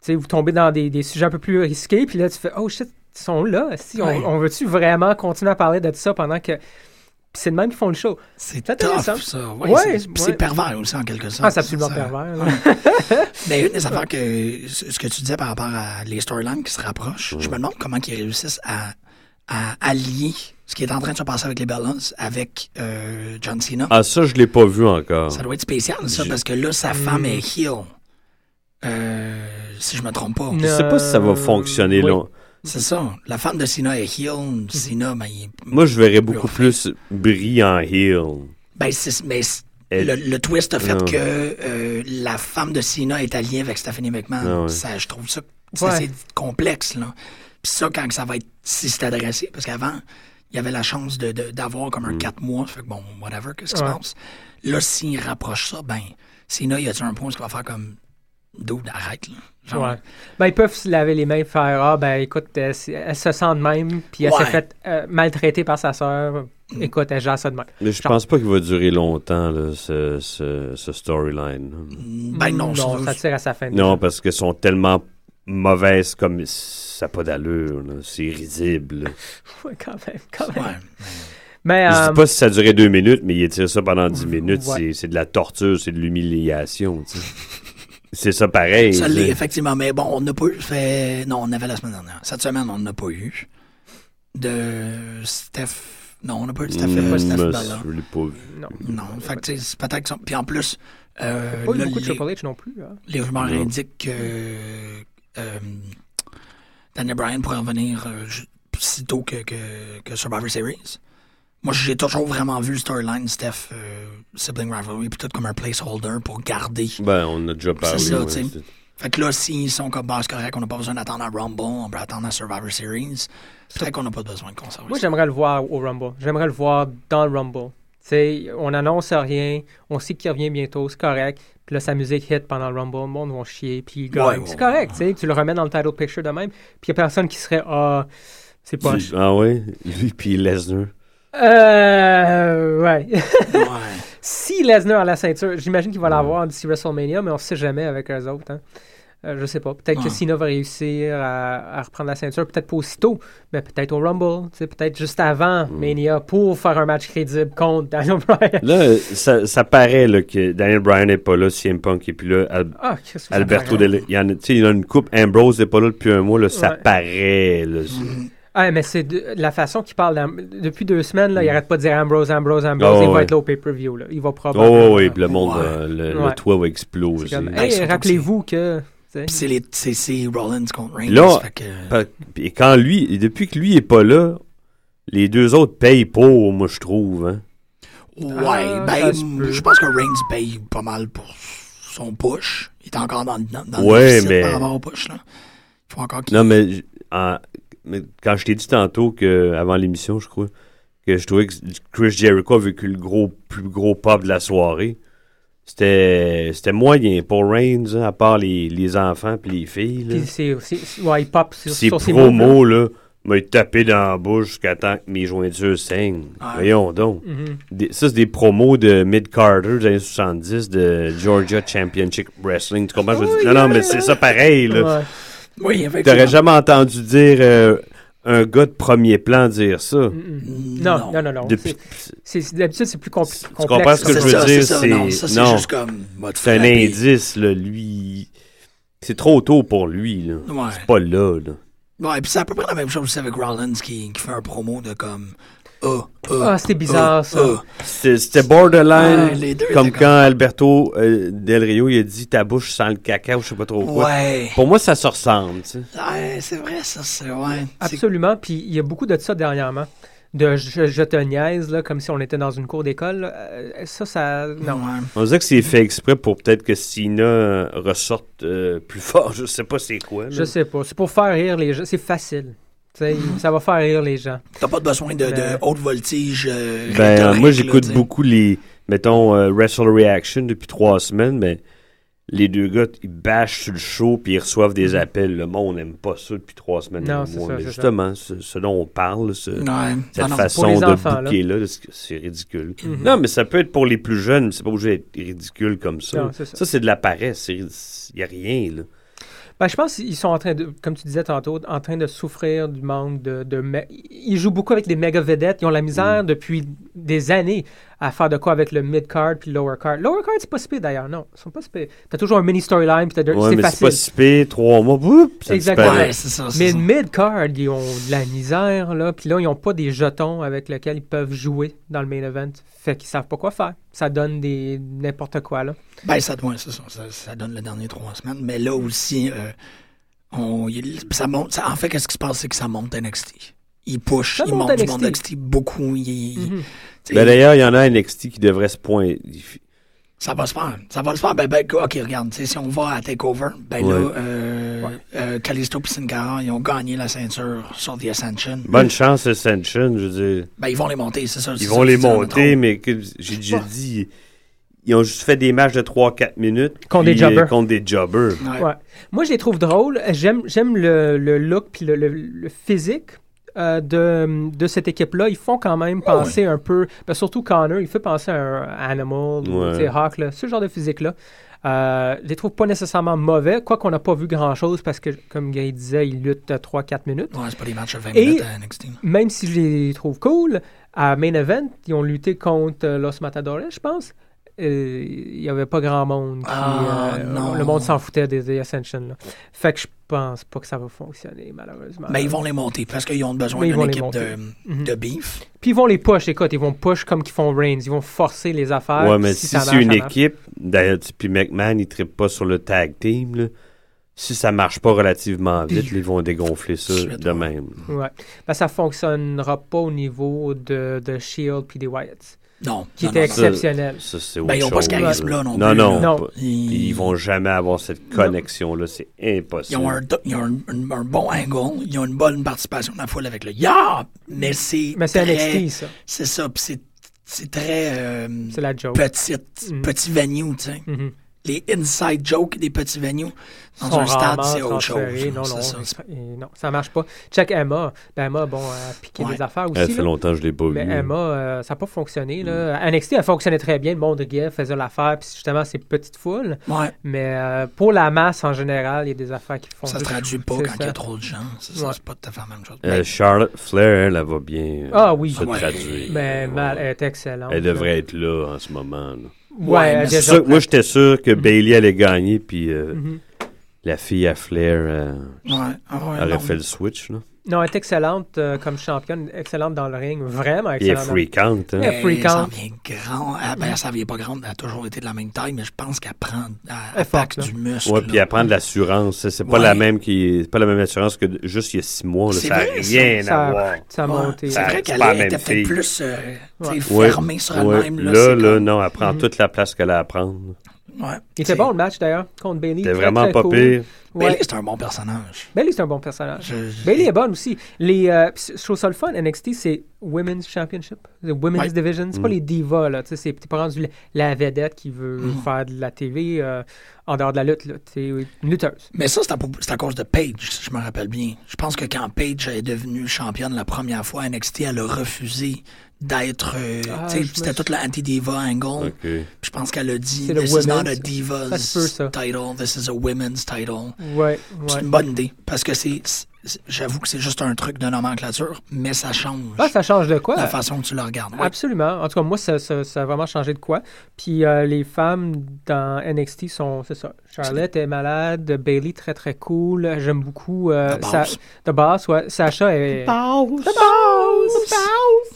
sais, vous tombez dans des, des sujets un peu plus risqués, puis là, tu fais, oh shit, ils sont là, si, on, on veut-tu vraiment continuer à parler de ça pendant que... Puis c'est de même qu'ils font le show. C'est intéressant. tough, ça. Ouais, Ouais, c'est- puis ouais. c'est pervers aussi, en quelque sorte. Ah, c'est absolument Ça- pervers. là. [laughs] Mais une des affaires que ce que tu disais par rapport à les storylines qui se rapprochent, je me demande comment ils réussissent à, à allier ce qui est en train de se passer avec les Bellas avec euh, John Cena. Ah, ça, je l'ai pas vu encore. Ça doit être spécial, ça, Je- parce que là, sa femme est heel. Euh, si je me trompe pas. Je sais pas si ça va Euh, fonctionner oui. long. C'est ça. La femme de Cena est heel. Cena, ben, il est- Moi, je verrais beaucoup Plus plus Brie en heel. Ben, c'est, mais c'est- Elle- le, le twist a fait Non. que euh, la femme de Cena est alliée avec Stephanie McMahon. Ah ouais. ça, je trouve ça c'est Ouais. assez complexe. Là. Puis ça, quand ça va être si c'est adressé, parce qu'avant, il y avait la chance de, de- d'avoir comme Mm. un 4 mois. Fait que bon, whatever, qu'est-ce qui se passe? Là, s'il rapproche ça, ben, Cena, il y a un point où il va faire comme. Dude, arrête, là? Genre, Ouais. Ben, ils peuvent se laver les mains et faire Ah, ben écoute, elle, c'est- elle se sent de même, puis elle Ouais. s'est faite euh, maltraiter par sa sœur. Écoute, elle gère ça de même. Mais je Genre- pense pas qu'il va durer longtemps, là, ce, ce, ce storyline. Ben non, non ça- ça tire à sa fin. Non, parce qu'ils sont tellement mauvaise comme ça n'a pas d'allure. C'est risible. [laughs] Ouais, quand même, quand même. Ouais. Mais, Je euh, dis pas si ça durait deux minutes, mais il étire ça pendant dix minutes. ouais. c'est- C'est de la torture, c'est de l'humiliation. [laughs] c'est ça pareil. Ça l'est, effectivement. Mais bon, on n'a pas eu. Fait... Non, on avait la semaine dernière. Cette semaine, on n'a pas eu. De Steph. Non, on n'a pas eu de Steph, Hmm, euh, Steph. Je l'ai pas vu. non. Non, fait que, tu sais, c'est peut-être que Puis en plus, euh, Pas eu là, beaucoup de les, Triple H non plus. hein. les rumeurs Non. indiquent que euh, Daniel Bryan pourrait revenir euh, sitôt que, que, que Survivor Series. Moi, j'ai toujours vraiment vu le storyline Steph euh, Sibling Rivalry puis tout comme un placeholder pour garder. Ben, on a déjà parlé. ça, ouais, tu sais. c'est- Fait que là, s'ils sont comme base correct, on n'a pas besoin d'attendre à Rumble, on peut attendre à Survivor Series. Peut-être qu'on n'a pas besoin de conserver Moi, j'aimerais le voir au Rumble. J'aimerais le voir dans le Rumble. Tu sais, on n'annonce rien, on sait qu'il revient bientôt, c'est correct. Puis là, sa musique hit pendant le Rumble, le monde va chier, puis il gagne. Ouais, ouais, c'est correct, tu sais. Tu le remets dans le title picture de même, puis il n'y a personne qui serait Ah, c'est poche. Ah ouais? Lui [laughs] puis Lesnar. Euh. Ouais. Ouais. [laughs] si Lesnar a la ceinture, j'imagine qu'il va l'avoir d'ici WrestleMania, mais on ne sait jamais avec eux autres. Hein. Euh, je sais pas. Peut-être que. Cena va réussir à, à reprendre la ceinture, peut-être pas aussitôt, mais peut-être au Rumble, tu sais, peut-être juste avant Mania pour faire un match crédible contre Daniel [laughs] Bryan. Là, ça, ça paraît là, que Daniel Bryan n'est pas là, CM Punk est plus là, Al- Ah, Alberto? Del... Il y en a, tu sais, il y en a une coupe. Ambrose n'est pas là depuis un mois, là, ça Ouais. paraît. Là, Ah, mais c'est de- la façon qu'il parle. Depuis deux semaines, là, il arrête pas de dire Ambrose, Ambrose, Ambrose. Mm. Oh, il va être là au pay-per-view. Là. Il va Oh, probablement. oui, puis le monde, Ouais. euh, le, le Ouais. toit va exploser. comme, hey, rappelez-vous que. c'est les- c'est c'est Rollins contre Reigns. Là, fait que, Et quand lui, et depuis que lui est pas là, les deux autres payent pour, moi, je trouve. Hein. ouais, Ah, ben, je pense que Reigns paye pas mal pour son push. Il est encore dans, dans, dans Ouais, le mais- par rapport au push. Là. Il faut encore qu'il... Non, mais, en- mais quand je t'ai dit tantôt, que, avant l'émission, je crois, que je trouvais que Chris Jericho a vécu le gros, plus gros pop de la soirée, c'était c'était moyen pour Reigns, hein, à part les, les enfants puis les filles. Là. C'est, c'est- ouais, il pop sur, ses promos, là, m'a tapé dans la bouche jusqu'à temps que mes jointures saignent. Ouais. Voyons donc. Mhm. Des- ça, c'est des promos de Mid-Carter des années 70 de Georgia Championship Wrestling. Tu comprends? Je veux dire, non, non, mais c'est ça pareil. Là. Ouais. Oui, T'aurais jamais entendu dire euh, un gars de premier plan dire ça? Non, non, non, non. Depuis- d'habitude, c'est plus compl- Tu complexe. comprends ce que je veux ça. dire, c'est Non, ça, c'est juste comme... C'est un indice, là, lui. C'est trop tôt pour lui, là. Ouais. C'est pas là, là. Ouais, puis c'est à peu près la même chose aussi avec Rollins qui, qui fait un promo de comme... Ah, ah, Ah, c'était bizarre, ah, ça. ah. C'était borderline, deux comme quand Alberto euh, Del Rio, il a dit ta bouche sent le caca ou je sais pas trop quoi. Ouais. Pour moi, ça se ressemble, tu sais. Ouais, c'est vrai, ça, c'est... Ouais. Absolument. Puis il y a beaucoup de ça dernièrement. De je, je te niaise, là, comme si on était dans une cour d'école. Euh, Ça, ça. Non. Ouais. On dirait que c'est fait exprès pour peut-être que Sina euh, ressorte euh, plus fort. [laughs] Je sais pas c'est quoi. là. Je sais pas. C'est pour faire rire les gens. C'est facile. Ça va faire rire les gens. T'as pas besoin de, de Mais- haute voltige. euh, Ben, moi, j'écoute beaucoup les, mettons, euh, Wrestle Reaction depuis trois semaines, mais les deux gars, ils bâchent sur le show puis ils reçoivent des appels. Le monde n'aime pas ça depuis trois semaines. Non, c'est ça, justement, ce, ce dont on parle, ce- Ouais. cette Non, façon de enfants, bouquer là, c'est- c'est ridicule. Mhm. Non, mais ça peut être pour les plus jeunes, mais c'est pas obligé d'être ridicule comme ça. Non, ça. ça, c'est de la paresse. Il n'y a rien, là. Ben, je pense qu'ils sont en train de, comme tu disais tantôt, en train de souffrir du manque de. de ils jouent beaucoup avec des méga vedettes. Ils ont la Mm. misère depuis des années à faire de quoi avec le mid-card puis le lower-card. Lower-card, c'est pas si pire d'ailleurs, non. Ils sont pas si. T'as toujours un mini storyline puis t'as de- Ouais, c'est mais c'est pas si pire, trois mois, boum, ça Exactement. disparaît. Ouais, c'est ça. c'est Mais ça. mid-card, ils ont de la misère, là. Puis là, ils n'ont pas des jetons avec lesquels ils peuvent jouer dans le main event. Fait qu'ils savent pas quoi faire. Ça donne des n'importe quoi, là. Ben, ça, ouais, ça, ça. ça donne le dernier trois semaines. Mais là aussi, euh, on, ça monte. ça- en fait, qu'est-ce qui se passe, c'est que ça monte NXT. Il push, Ça il monte du monde NXT beaucoup. il- Mhm. sais, Ben, d'ailleurs, il y en a un NXT qui devrait se pointer. Ça va se faire. Ça va se faire. Ben, ben, ok, regarde, tu sais, si on va à TakeOver, ben Ouais. là, euh, euh, Kalisto et Sin Cara, ils ont gagné la ceinture sur The Ascension. Bonne chance, Ascension, je veux dire. Ben, ils vont les monter, c'est ça. Ils vont les monter, mais j'ai déjà dit, ils ont juste fait des matchs de 3-4 minutes. Contre des jobbers. euh, contre des jobbers. Ouais. Ouais. Moi, je les trouve drôles. J'aime, j'aime le, le look puis le, le- le physique. Euh, de, de cette équipe-là, ils font quand même penser un peu, ben, surtout Connor, il fait penser à un Animal, ou, Ouais. sais, Hawk, là, ce genre de physique-là. Euh, je les trouve pas nécessairement mauvais, quoi qu'on n'a pas vu grand-chose parce que, comme Gary disait, ils luttent 3-4 minutes. Ouais, c'est pas des matchs de 20 Et- minutes à NXT. Même si je les trouve cool, à Main Event, ils ont lutté contre euh, Los Matadores, je pense. Euh, Il n'y avait pas grand monde. qui, Ah, euh, non. Le monde s'en foutait des, des Ascension. là. Fait que je pense pas que ça va fonctionner, malheureusement. Mais ils vont les monter parce qu'ils ont besoin d'une équipe de. Mhm. de beef. Puis ils vont les push, écoute, ils vont push comme qu'ils font Reigns. Ils vont forcer les affaires. Ouais, mais si c'est une équipe, d'ailleurs, tu- puis McMahon, il trippe pas sur le tag team, là. Si ça marche pas relativement vite, Puis- ils vont dégonfler ça de même. Ouais. Ben, ça fonctionnera pas au niveau de, de Shield puis des Wyatts, Non. qui non, était non, exceptionnel. Ça, Ben, ils ont pas ce charisme-là là. non Non, plus, non. Non. Ils, Ils vont jamais avoir cette connexion-là. C'est impossible. Ils ont, un, do- ils ont un, un- un bon angle, ils ont une bonne participation de la foule avec le Ya! Mais c'est. Mais c'est très- NXT, ça. C'est ça, puis c'est, très. euh, C'est la joke. petite, Mhm. petit venue, tu sais. Mhm. Les inside jokes des petits venues dans sont un stade, rarement c'est autre chose. Non, non, ça, non, ça marche pas. Check Emma. Ben, Emma, bon, elle a piqué Ouais. des affaires aussi. Ça fait là. longtemps que je l'ai pas Mais vu. Emma, euh, ça n'a pas fonctionné. Là. NXT, elle fonctionnait très bien. Le monde de guerre faisait l'affaire, puis justement, c'est petite foule. Ouais, Mais euh, pour la masse en général, il y a des affaires qui font. ça se traduit pas quand il y a trop de gens. C'est Ouais. pas tout à fait la même chose. Euh, Mais- Charlotte Flair, elle, elle va bien Ah oui. se Ouais. traduire. Mais Ouais. mal, elle est excellente. Elle devrait être là en ce moment. là. Ouais, c'est Ça, moi, j'étais sûr que Bailey allait gagner, puis euh, Mhm. la fille à Flair euh, Ouais, ah ouais, aurait non. fait le switch. Là. Non, elle est excellente euh, comme championne, excellente dans le ring, vraiment Puis elle est excellente. Hein? Elle est freakante. ça vient grand. Ah, ben, ça vient pas grande. Elle a toujours été de la même taille, mais je pense qu'elle prend. Elle, Elle elle forte, du muscle. Ouais, puis là. elle prend de l'assurance. C'est- C'est pas Ouais. la même qui, c'est pas la même assurance que juste il y a six mois. là. C'est Ça n'a rien Ça- à voir. Ça a Ouais, monté. C'est vrai qu'elle était peut-être plus euh, Ouais. fermée sur Ouais. elle-même. Là, là, comme- non, elle prend Mhm. toute la place qu'elle a à prendre. Ouais. Il était C'est- bon le match d'ailleurs contre Bailey. C'était vraiment très pas cool. pire. Ouais. Bailey, c'est un bon personnage. Bailey, c'est un bon personnage. Je- je- Bailey est bonne aussi. Les, euh, je trouve ça le fun. NXT, c'est Women's Championship? The Women's Ouais. Division? C'est pas Mm. les divas, là. Tu sais, c'est- t'es pas rendu la, vedette qui veut Mm. faire de la TV euh, en dehors de la lutte, là. T'es une lutteuse. Mais ça, c'est à, à cause de Paige, si je me rappelle bien. Je pense que quand Paige est devenue championne la première fois NXT, elle a refusé d'être. euh, Ah, tu sais, je me C'était toute la anti-diva angle. Je pense qu'elle a dit This is not a diva's title, this is a women's title. Ouais, C'est une bonne idée. Parce que c'est. J'avoue que c'est juste un truc de nomenclature, mais ça change Ah, ça change de quoi? la façon que tu le regardes. Ouais. Absolument. En tout cas, moi, ça, ça- ça a vraiment changé de quoi. Puis euh, les femmes dans NXT sont, c'est ça. Charlotte est malade, Bailey très très cool. J'aime beaucoup. Euh, The Sa- Boss. The Boss, ouais. Sacha est.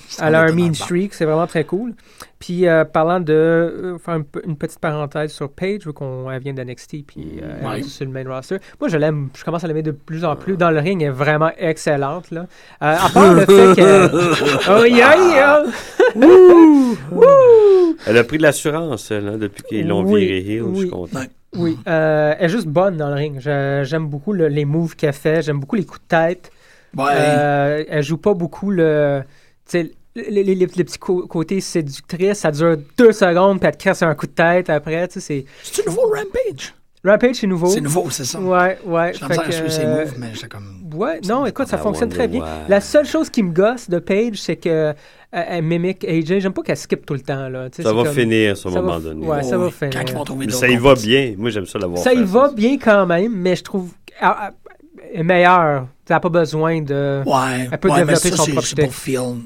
C'est Elle a qu'on un est dans mean streak, c'est vraiment très cool. Puis euh, parlant de euh, faire une, une petite parenthèse sur Paige, vu qu'on elle vient d'NXT, puis euh, Ouais. sur le main roster. Moi, je l'aime, je commence à l'aimer de plus en plus. Dans le ring, elle est vraiment excellente là. Euh, à part le [laughs] fait que, oh yeah, yeah. Elle a pris de l'assurance, elle, hein, depuis qu'ils l'ont Oui, viré heel. Je oui. suis content. Ouais. Oui, euh, elle est juste bonne dans le ring. Je- J'aime beaucoup le- les moves qu'elle fait. J'aime beaucoup les coups de tête. Ouais. Euh, elle joue pas beaucoup le. Les, les, les- les petits côtés séductrices, ça dure deux secondes, puis elle te casse un coup de tête après. tu sais, c'est- C'est-tu nouveau Rampage? Rampage, c'est nouveau. C'est nouveau, c'est ça. Ouais, ouais. J'ai la fait que, suivre ses euh, moves, mais j'étais comme. Ouais, non, écoute, ça I fonctionne très bien. why. La seule chose qui me gosse de Paige, c'est que euh, elle mimique AJ. J'aime pas qu'elle skip tout le temps. Là. Ça c'est va comme- finir à un va moment f- donné. ouais, ça va Oh, finir. Quand ils vont trouver Mais ça y va bien. Moi, j'aime ça l'avoir Ça fait. y va bien quand même, mais je trouve elle est meilleure. Tu n'as pas besoin de. Ouais, Elle peut ouais, mais développer ça, son c'est- propre c'est pour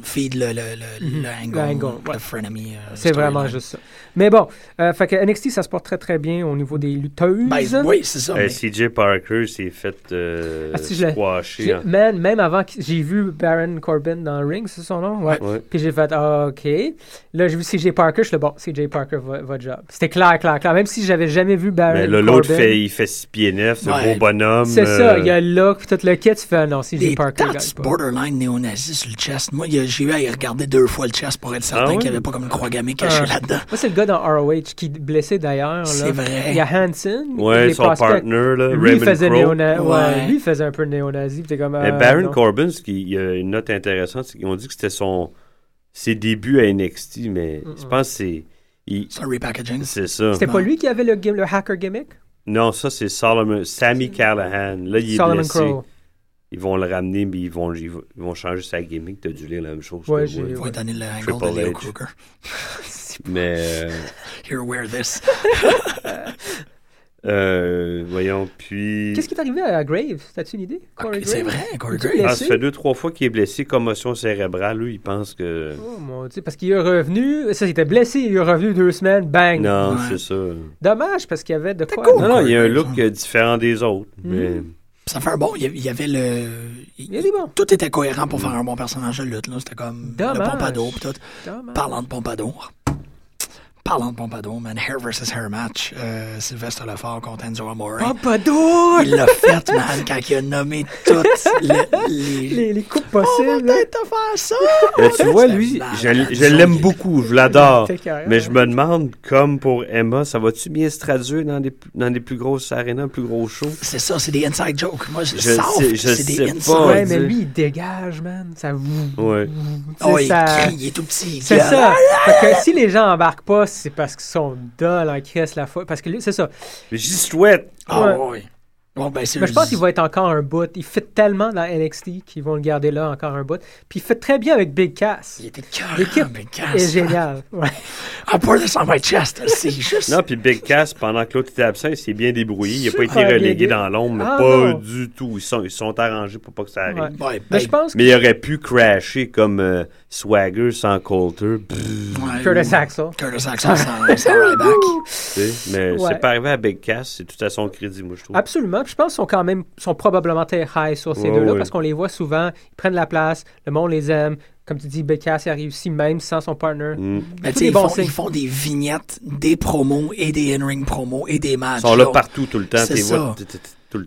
feed le, le, le, Mhm. le angle, Le angle, ouais. le frenemy. euh, C'est vraiment juste ça. Mais bon, euh, fait que NXT, ça se porte très très bien au niveau des lutteuses. Ben, oui, c'est ça. Euh, mais- CJ Parker s'est fait euh, Ah, si, squasher. Hein. Man, même avant que j'ai vu Baron Corbin dans Ring, c'est son nom? Ouais. Ouais. Puis j'ai fait, ah, OK. Là, j'ai vu CJ Parker, je suis là, bon, CJ Parker, va- votre job. C'était clair, clair, clair. Même si j'avais jamais vu Baron Mais là, Corbin. l'autre, fait, il fait 6 pieds 9, c'est un Ouais. gros bonhomme. C'est euh, ça, il y a le look, puis tout le kit, tu fais, non, CJ Des Parker. tats gagne pas. borderline néo-nazis sur le chest. Moi, j'ai eu à y regarder deux fois le chest pour être certain Ah ouais? qu'il n'y avait pas comme une croix gammée cachée Ah. là-dedans. Moi, c'est le gars dans ROH qui est blessé d'ailleurs. C'est vrai. Il y a Hanson. Ouais, les son prospects. partner, là, Lui, il Raymond faisait Crow. ouais. Ouais. lui, il faisait un peu néo-nazi. comme, Mais euh, Baron non. Corbin, ce qui, il y a une note intéressante, c'est qu'ils ont dit que c'était son ses débuts à NXT, mais je pense que c'est il- C'est un repackaging. c'est ça. C'était pas lui qui avait le, le hacker gimmick? Non, ça c'est Solomon, Sammy Callahan. Là, il est Solomon blessé. Crow. Ils vont le ramener, mais ils vont, ils vont, ils vont changer sa gimmick. T'as dû lire la même chose. Ouais, que j'ai- moi. Il va donner le angle de Leo. Kruger. [laughs] Mais, euh, [laughs] Here, wear this. [laughs] euh, voyons, puis... Qu'est-ce qui est arrivé à Graves? T'as-tu une idée? Ah, C'est vrai, Corey Graves. Ah, ça fait deux, trois fois qu'il est blessé, commotion cérébrale. Lui, il pense que... Oh mon dieu, parce qu'il est revenu, ça, il était blessé, il est revenu deux semaines, bang! Non, Ouais. c'est ça. Dommage, parce qu'il y avait de quoi. cool. Non, non, il y a un look différent des autres. Mais... Ça fait un bon. Il y avait- le. Il. Tout était cohérent pour faire un bon personnage de lutte. C'était comme Dommage. le Pompadour. tout. Dommage. Parlant de Pompadour. Parlant de Pompadour, man. Hair versus hair match. Euh, Sylvester Lefort contre Enzo Amore. Pompadour! Il l'a fait, man, quand il a nommé toutes le- les. Les, les coupes On va possibles. là. peut-être te faire ça! Euh, tu vois, lui, je, je l'aime beaucoup, je l'adore. Mais je me demande, comme pour Emma, ça va-tu bien se traduire dans des, dans des plus grosses arénas, plus gros shows? C'est ça, c'est des inside jokes. Moi, je, Je South, sais- je c'est des sais inside. pas. Ouais, dire. mais lui, il dégage, man. Ça vous. Ouais. Oh, il ça- crie, il est tout petit. C'est ça. Fait que si les gens embarquent pas, c'est parce qu'ils sont dol en crise la fois. Parce que lui, c'est ça. Mais J'y souhaite. Ah, Ouais. Bon, ben, Mais je pense qu'il va être encore un bout. Il fit tellement dans NXT qu'ils vont le garder là encore un bout. Puis il fait très bien avec Big Cass. Il était cœur. L'équipe mais est génial. Ouais. I pour this on my chest. C'est [laughs] juste. Non, puis Big Cass, pendant que l'autre était absent, il s'est bien débrouillé. Il n'a pas été relégué dans l'ombre, mais Ah, pas non. du tout. Ils sont, ils sont arrangés pour pas que ça arrive. Ouais. Ouais, Mais ben, je pense que Mais il aurait pu crasher comme euh, Swagger sans Coulter. Ouais, Curtis Axel. Curtis Axel sans, sans Ryback. Mais Ouais. c'est pas arrivé à Big Cass, c'est tout à son crédit, moi, je trouve. Absolument. Puis je pense qu'ils sont quand même sont probablement très high sur ces Ouais, deux-là ouais. parce qu'on les voit souvent. Ils prennent la place. Le monde les aime. Comme tu dis, Big Cass il a réussi même sans son partner. Mm. Mais ils, font, ils font des vignettes, des promos et des in-ring promos et des matchs. Ils sont là partout tout le temps. C'est ça. le-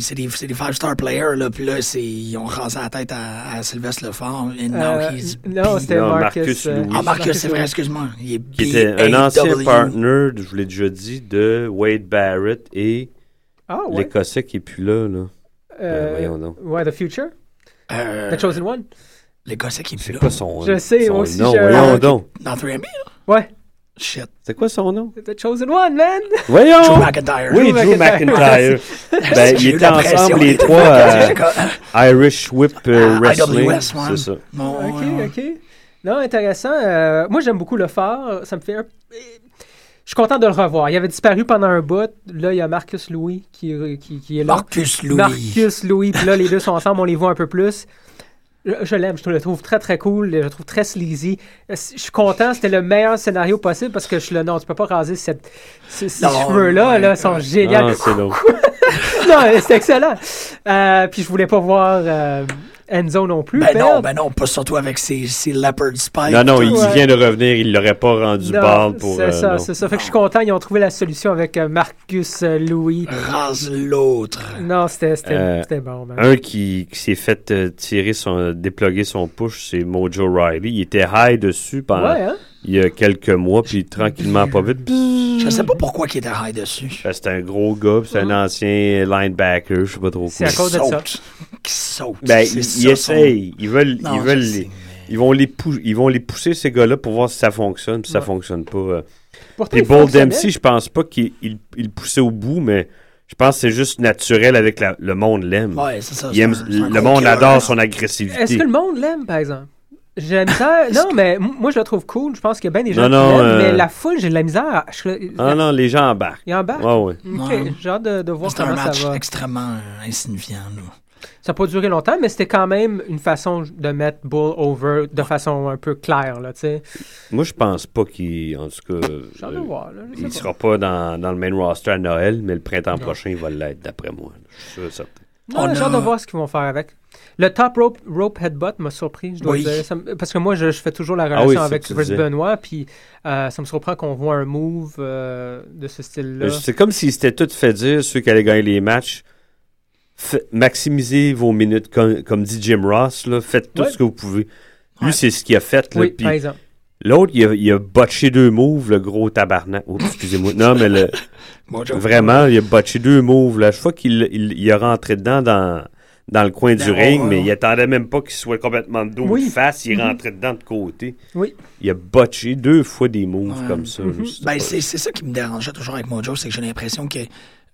C'est des, c'est des five-star players, là. Puis là, c'est- ils ont rasé la tête à, à Sylvestre Lefort. Et now Euh, he's non, c'était Marcus. Marcus euh, Louis. Ah, Marcus, c'est vrai, excuse-moi. Il est Qui était un ancien partner, je vous l'ai déjà dit, de Wade Barrett et Ah ouais. l'Écossais qui est plus là. là. Euh, Ben, voyons donc. ouais, The Future? Euh, The Chosen One? Les gars, c'est qui C'est là? quoi son Je sais, son moi aussi, nom? je- Voyons donc. Dans 3MB, là? Ouais. Shit. C'est quoi son nom? The Chosen One, man. Voyons! Drew McIntyre. Oui, Drew Drew McIntyre. McIntyre. [laughs] ben, J'ai ils eu étaient la pression. ensemble, les trois, J'ai comme, Irish Whip euh, Ah, Wrestling. IWS, ouais. C'est ça. Bon, Ok, ouais, ouais. ok. Non, intéressant. Euh, moi, j'aime beaucoup le phare. Ça me fait un. Je suis content de le revoir. Il avait disparu pendant un bout. Là, il y a Marcus Louis qui, qui, qui est là. Marcus Louis. Marcus Louis. Puis là, les deux sont ensemble. On les voit un peu plus. Je, je l'aime. Je le trouve très, très cool. Je le trouve très sleazy. Euh, Je suis content. C'était le meilleur scénario possible parce que je suis là. Non, tu peux pas raser cette, ces, cheveux-là. là, sont géniaux. Ah, c'est l'autre. [laughs] non, c'est excellent. Euh, puis je voulais pas voir euh, Enzo non plus. Ben non, ben non, pas surtout avec ses, ses leopard spikes. Non, non, il Ouais. vient de revenir, il l'aurait pas rendu ball pour. C'est euh, ça, c'est ça. Fait que je suis content, ils ont trouvé la solution avec euh, Marcus euh, Louis. Rase l'autre. Non, c'était c'était- Euh, c'était bon, man. Un qui, qui s'est fait tirer son, déploguer son push, c'est Mojo Riley. Il était high dessus pendant Ouais, hein? Il y a quelques mois, puis tranquillement, pas vite. Je sais pas pourquoi il était high dessus. Ben, C'est un gros gars, puis c'est un ancien linebacker, je sais pas trop C'est quoi. à cause de ça. Saute. Qui saute. Ben, ils, ça, son- essayent. Ils veulent, Non, ils veulent sais, les- mais- ils vont les ils vont les pousser ces gars-là pour voir si ça fonctionne, puis ça Ouais. fonctionne pas. euh. Pourtant, il Bold. Dempsey, je pense pas qu'il il, il poussait au bout, mais je pense que c'est juste naturel avec la- le monde l'aime. Ouais, c'est ça. Il aime- le monde adore son Est-ce agressivité. que le monde l'aime, par exemple? J'ai la misère. non, mais moi, je le trouve cool. Je pense qu'il y a bien des gens Non, qui non, l'aiment, euh, mais la foule, j'ai de la misère. Je- Ah non, les gens embarquent. Il embarque. Ouais, ouais. Ok, Ouais. J'ai hâte de, de voir C'est un comment ça match va. extrêmement euh, insignifiant. là. Ça n'a pas duré longtemps, mais c'était quand même une façon de mettre Bull over de façon un peu claire, là, tu sais. Moi, je pense pas qu'il. En tout cas. Euh, voir, là. il pas. sera pas dans, dans le main roster à Noël, mais le printemps Non. prochain, il va l'être, d'après moi. Je suis sûr certain. Non, On j'ai hâte a- de voir ce qu'ils vont faire avec. Le top rope, rope headbutt m'a surpris, je dois Oui. dire. Ça me- parce que moi, je, je fais toujours la Ah relation oui, avec Chris. Benoit, puis euh, ça me surprend qu'on voit un move euh, de ce style-là. C'est comme s'ils s'étaient tout fait dire, ceux qui allaient gagner les matchs, fait- maximisez vos minutes, comme, comme dit Jim Ross, là, faites tout Ouais. ce que vous pouvez. Lui, Ouais. c'est ce qu'il a fait. Là, Oui, puis par exemple. L'autre, il a, il a botché deux moves, le gros tabarnak. Oh, excusez-moi. Non, mais le, [laughs] vraiment, il a botché deux moves. Là. Chaque fois qu'il il, il est rentré dedans dans, dans le coin du Ben, ring, mais il attendait même pas qu'il soit complètement de dos Oui. de face. Il Mhm. rentrait dedans de côté. Oui. Il a botché deux fois des moves Ouais. comme ça. Mhm. C'était Ben, pas- c'est c'est ça qui me dérangeait toujours avec Mojo, c'est que j'ai l'impression que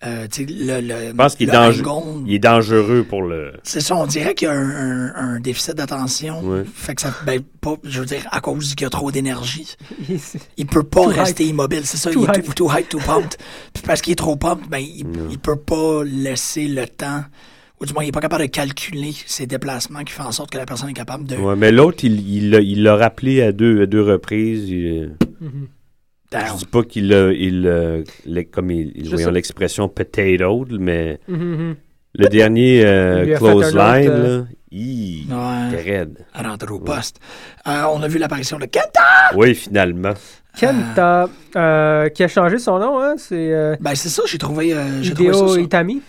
euh, le, le, Je pense qu'il est, dangereux- angle- il est dangereux pour le. C'est ça, on dirait qu'il y a un, un- un déficit d'attention. Ouais. Fait que ça, ben, pas, je veux dire, à cause qu'il y a trop d'énergie. [laughs] Il- peut pas Too rester immobile, c'est ça. Too il est hype. too, too hype, too pumped. Puis parce qu'il est trop pumped, ben, il, il peut pas laisser le temps, ou du moins, il est pas capable de calculer ses déplacements qui fait en sorte que la personne est capable de. Ouais, mais l'autre, il il l'a il l'a rappelé à deux, à deux reprises. Il- Mhm. je dis pas qu'il a, il, le- comme il, il- sais. l'expression potato, mais Mhm, mhm. le dernier euh, Il un clothesline, autre, euh, là, il Ouais. raide. À rentrer au poste. Euh, on a vu l'apparition de Kenta! Oui, finalement. Kenta, euh, qui a changé son nom, hein, c'est euh, Ben, c'est ça, j'ai trouvé, euh, j'ai trouvé ça. Hideo ça. Itami.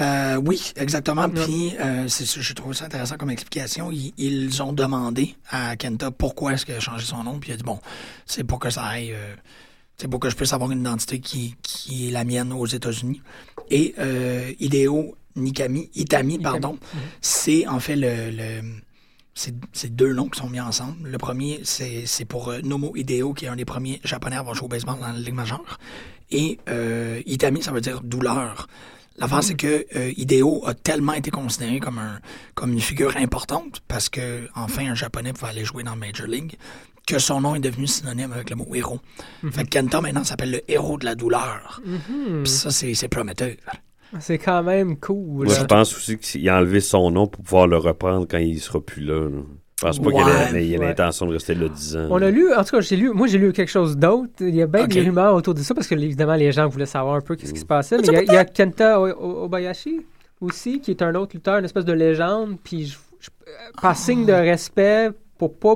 Euh, oui, exactement. Puis, euh, c'est ça, j'ai trouvé ça intéressant comme explication. Ils, ils ont demandé à Kenta pourquoi est-ce qu'il a changé son nom. Puis, il a dit, bon, c'est pour que ça aille. euh, c'est pour que je puisse avoir une identité qui, qui est la mienne aux États-Unis. Et euh, Hideo Nikami, Itami, pardon, c'est en fait le. le deux noms qui sont mis ensemble. Le premier, c'est c'est pour euh, Nomo Hideo, qui est un des premiers japonais à avoir joué au baseball dans la Ligue majeure. Et euh, Itami, ça veut dire douleur. L'affaire, c'est que euh, Hideo a tellement été considéré comme, un, comme une figure importante parce que, enfin, un japonais pouvait aller jouer dans Major League que son nom est devenu synonyme avec le mot héros. Fait que Kenta, maintenant, s'appelle le héros de la douleur. Mhm. Puis ça, c'est prometteur. C'est quand même cool. Moi, je pense aussi qu'il a enlevé son nom pour pouvoir le reprendre quand il sera plus là. là. Je pense pas qu'il Ouais, a, mais il a ouais. l'intention de rester là 10 ans. On a lu, en tout cas, j'ai lu, moi j'ai lu quelque chose d'autre. Il y a bien des rumeurs autour de ça parce que évidemment les gens voulaient savoir un peu qu'est-ce qui se passait. Mais il y a, il y a Kenta Obayashi aussi, qui est un autre lutteur, une espèce de légende. Puis je, je- par signe de respect, pour pas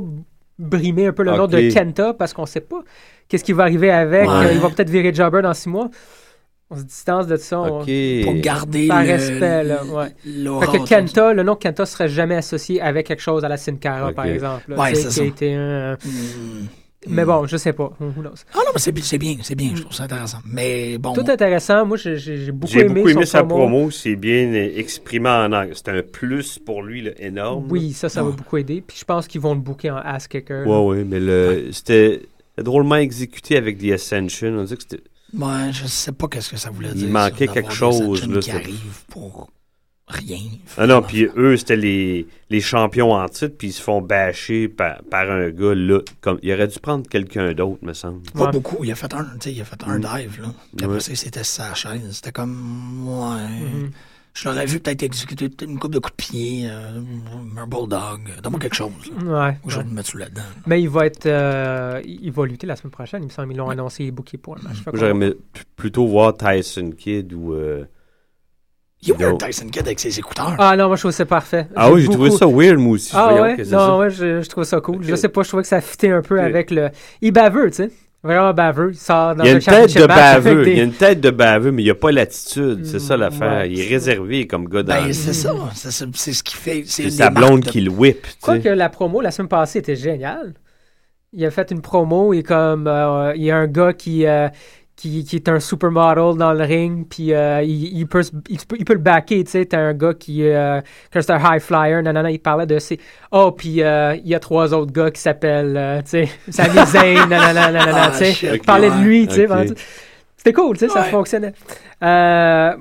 brimer un peu le nom de Kenta, parce qu'on sait pas qu'est-ce qui va arriver avec. Ouais. Il va peut-être virer jobber dans six mois. On se distance de ça. on-. Pour garder Par le, respect, là, ouais. Fait que Kenta, le nom Kenta serait jamais associé avec quelque chose à la Sin Cara, Ok. par exemple. là, Ouais, c'est ça. a été un- Hmm. Mais bon, je sais pas. Who knows? Ah non, mais c'est bien, c'est bien, je trouve ça intéressant. Mais bon, Tout intéressant. Moi, j'ai beaucoup J'ai aimé, beaucoup aimé son sa promo. promo. C'est bien euh, exprimé en anglais. C'est un plus pour lui, là, énorme. Oui, ça, ça va Ouais. beaucoup aider. Puis je pense qu'ils vont le booker en ass kicker. Ouais, ouais, mais le, c'était drôlement exécuté avec The Ascension. On dit que c'était. Ouais, je sais pas qu'est-ce que ça voulait Il dire. manquait ça, quelque chose, là, qui c'est- arrive pour rien. Ah non, puis eux, c'était les, les champions en titre, puis ils se font bâcher par, par un gars là. Comme, il aurait dû prendre quelqu'un d'autre, me semble. Pas Ouais. beaucoup. Il a fait un, tu sais, il a fait un Mm. dive, là. Puis après Ouais. ça, c'était sa chaise. C'était comme, ouais. Mhm. Je l'aurais vu peut-être exécuter peut-être une coupe de coups de pied, euh, un bulldog. Donne-moi quelque chose. là. Ouais. Ou je vais me mettre sous là-dedans. Mais il va être. euh, il va lutter la semaine prochaine. Il me semble qu'ils l'ont annoncé booké pour un match. P- plutôt voir Tyson Kidd ou. euh, Il y a eu un Non. Tyson Kidd avec ses écouteurs. Ah non, moi je trouve que c'est parfait. Ah oui, j'ai trouvé ça weird, moi aussi. Ah ouais? Non, ça. ouais, je, je trouve ça cool. Je sais pas, je trouvais que ça fitait un peu avec le. Il baveux, tu sais. Vraiment baveux. Il sort dans Il y a le une tête de baveux. des- Il y a une tête de baveux, mais il n'y a pas l'attitude. C'est ça Mm, l'affaire. ouais, il est réservé comme gars dans. Ben, c'est ça. C'est ce qui fait. C'est sa blonde de- qui le whip. tu Quoi que la promo la semaine passée était géniale. Il a fait une promo et comme euh, il y a un gars qui, euh, qui, qui est un supermodel dans le ring, puis euh, il, il peut, il, peut, il peut le backer, tu sais. T'as un gars qui, euh, que c'est un high flyer, nanana, il parlait de ses. Oh, puis euh, il y a trois autres gars qui s'appellent, euh, tu sais, [laughs] Sami Zayn, [laughs] nanana, nanana, Ah, tu sais. Il parlait de lui, tu sais. C'était cool, tu sais, ça fonctionnait. Euh,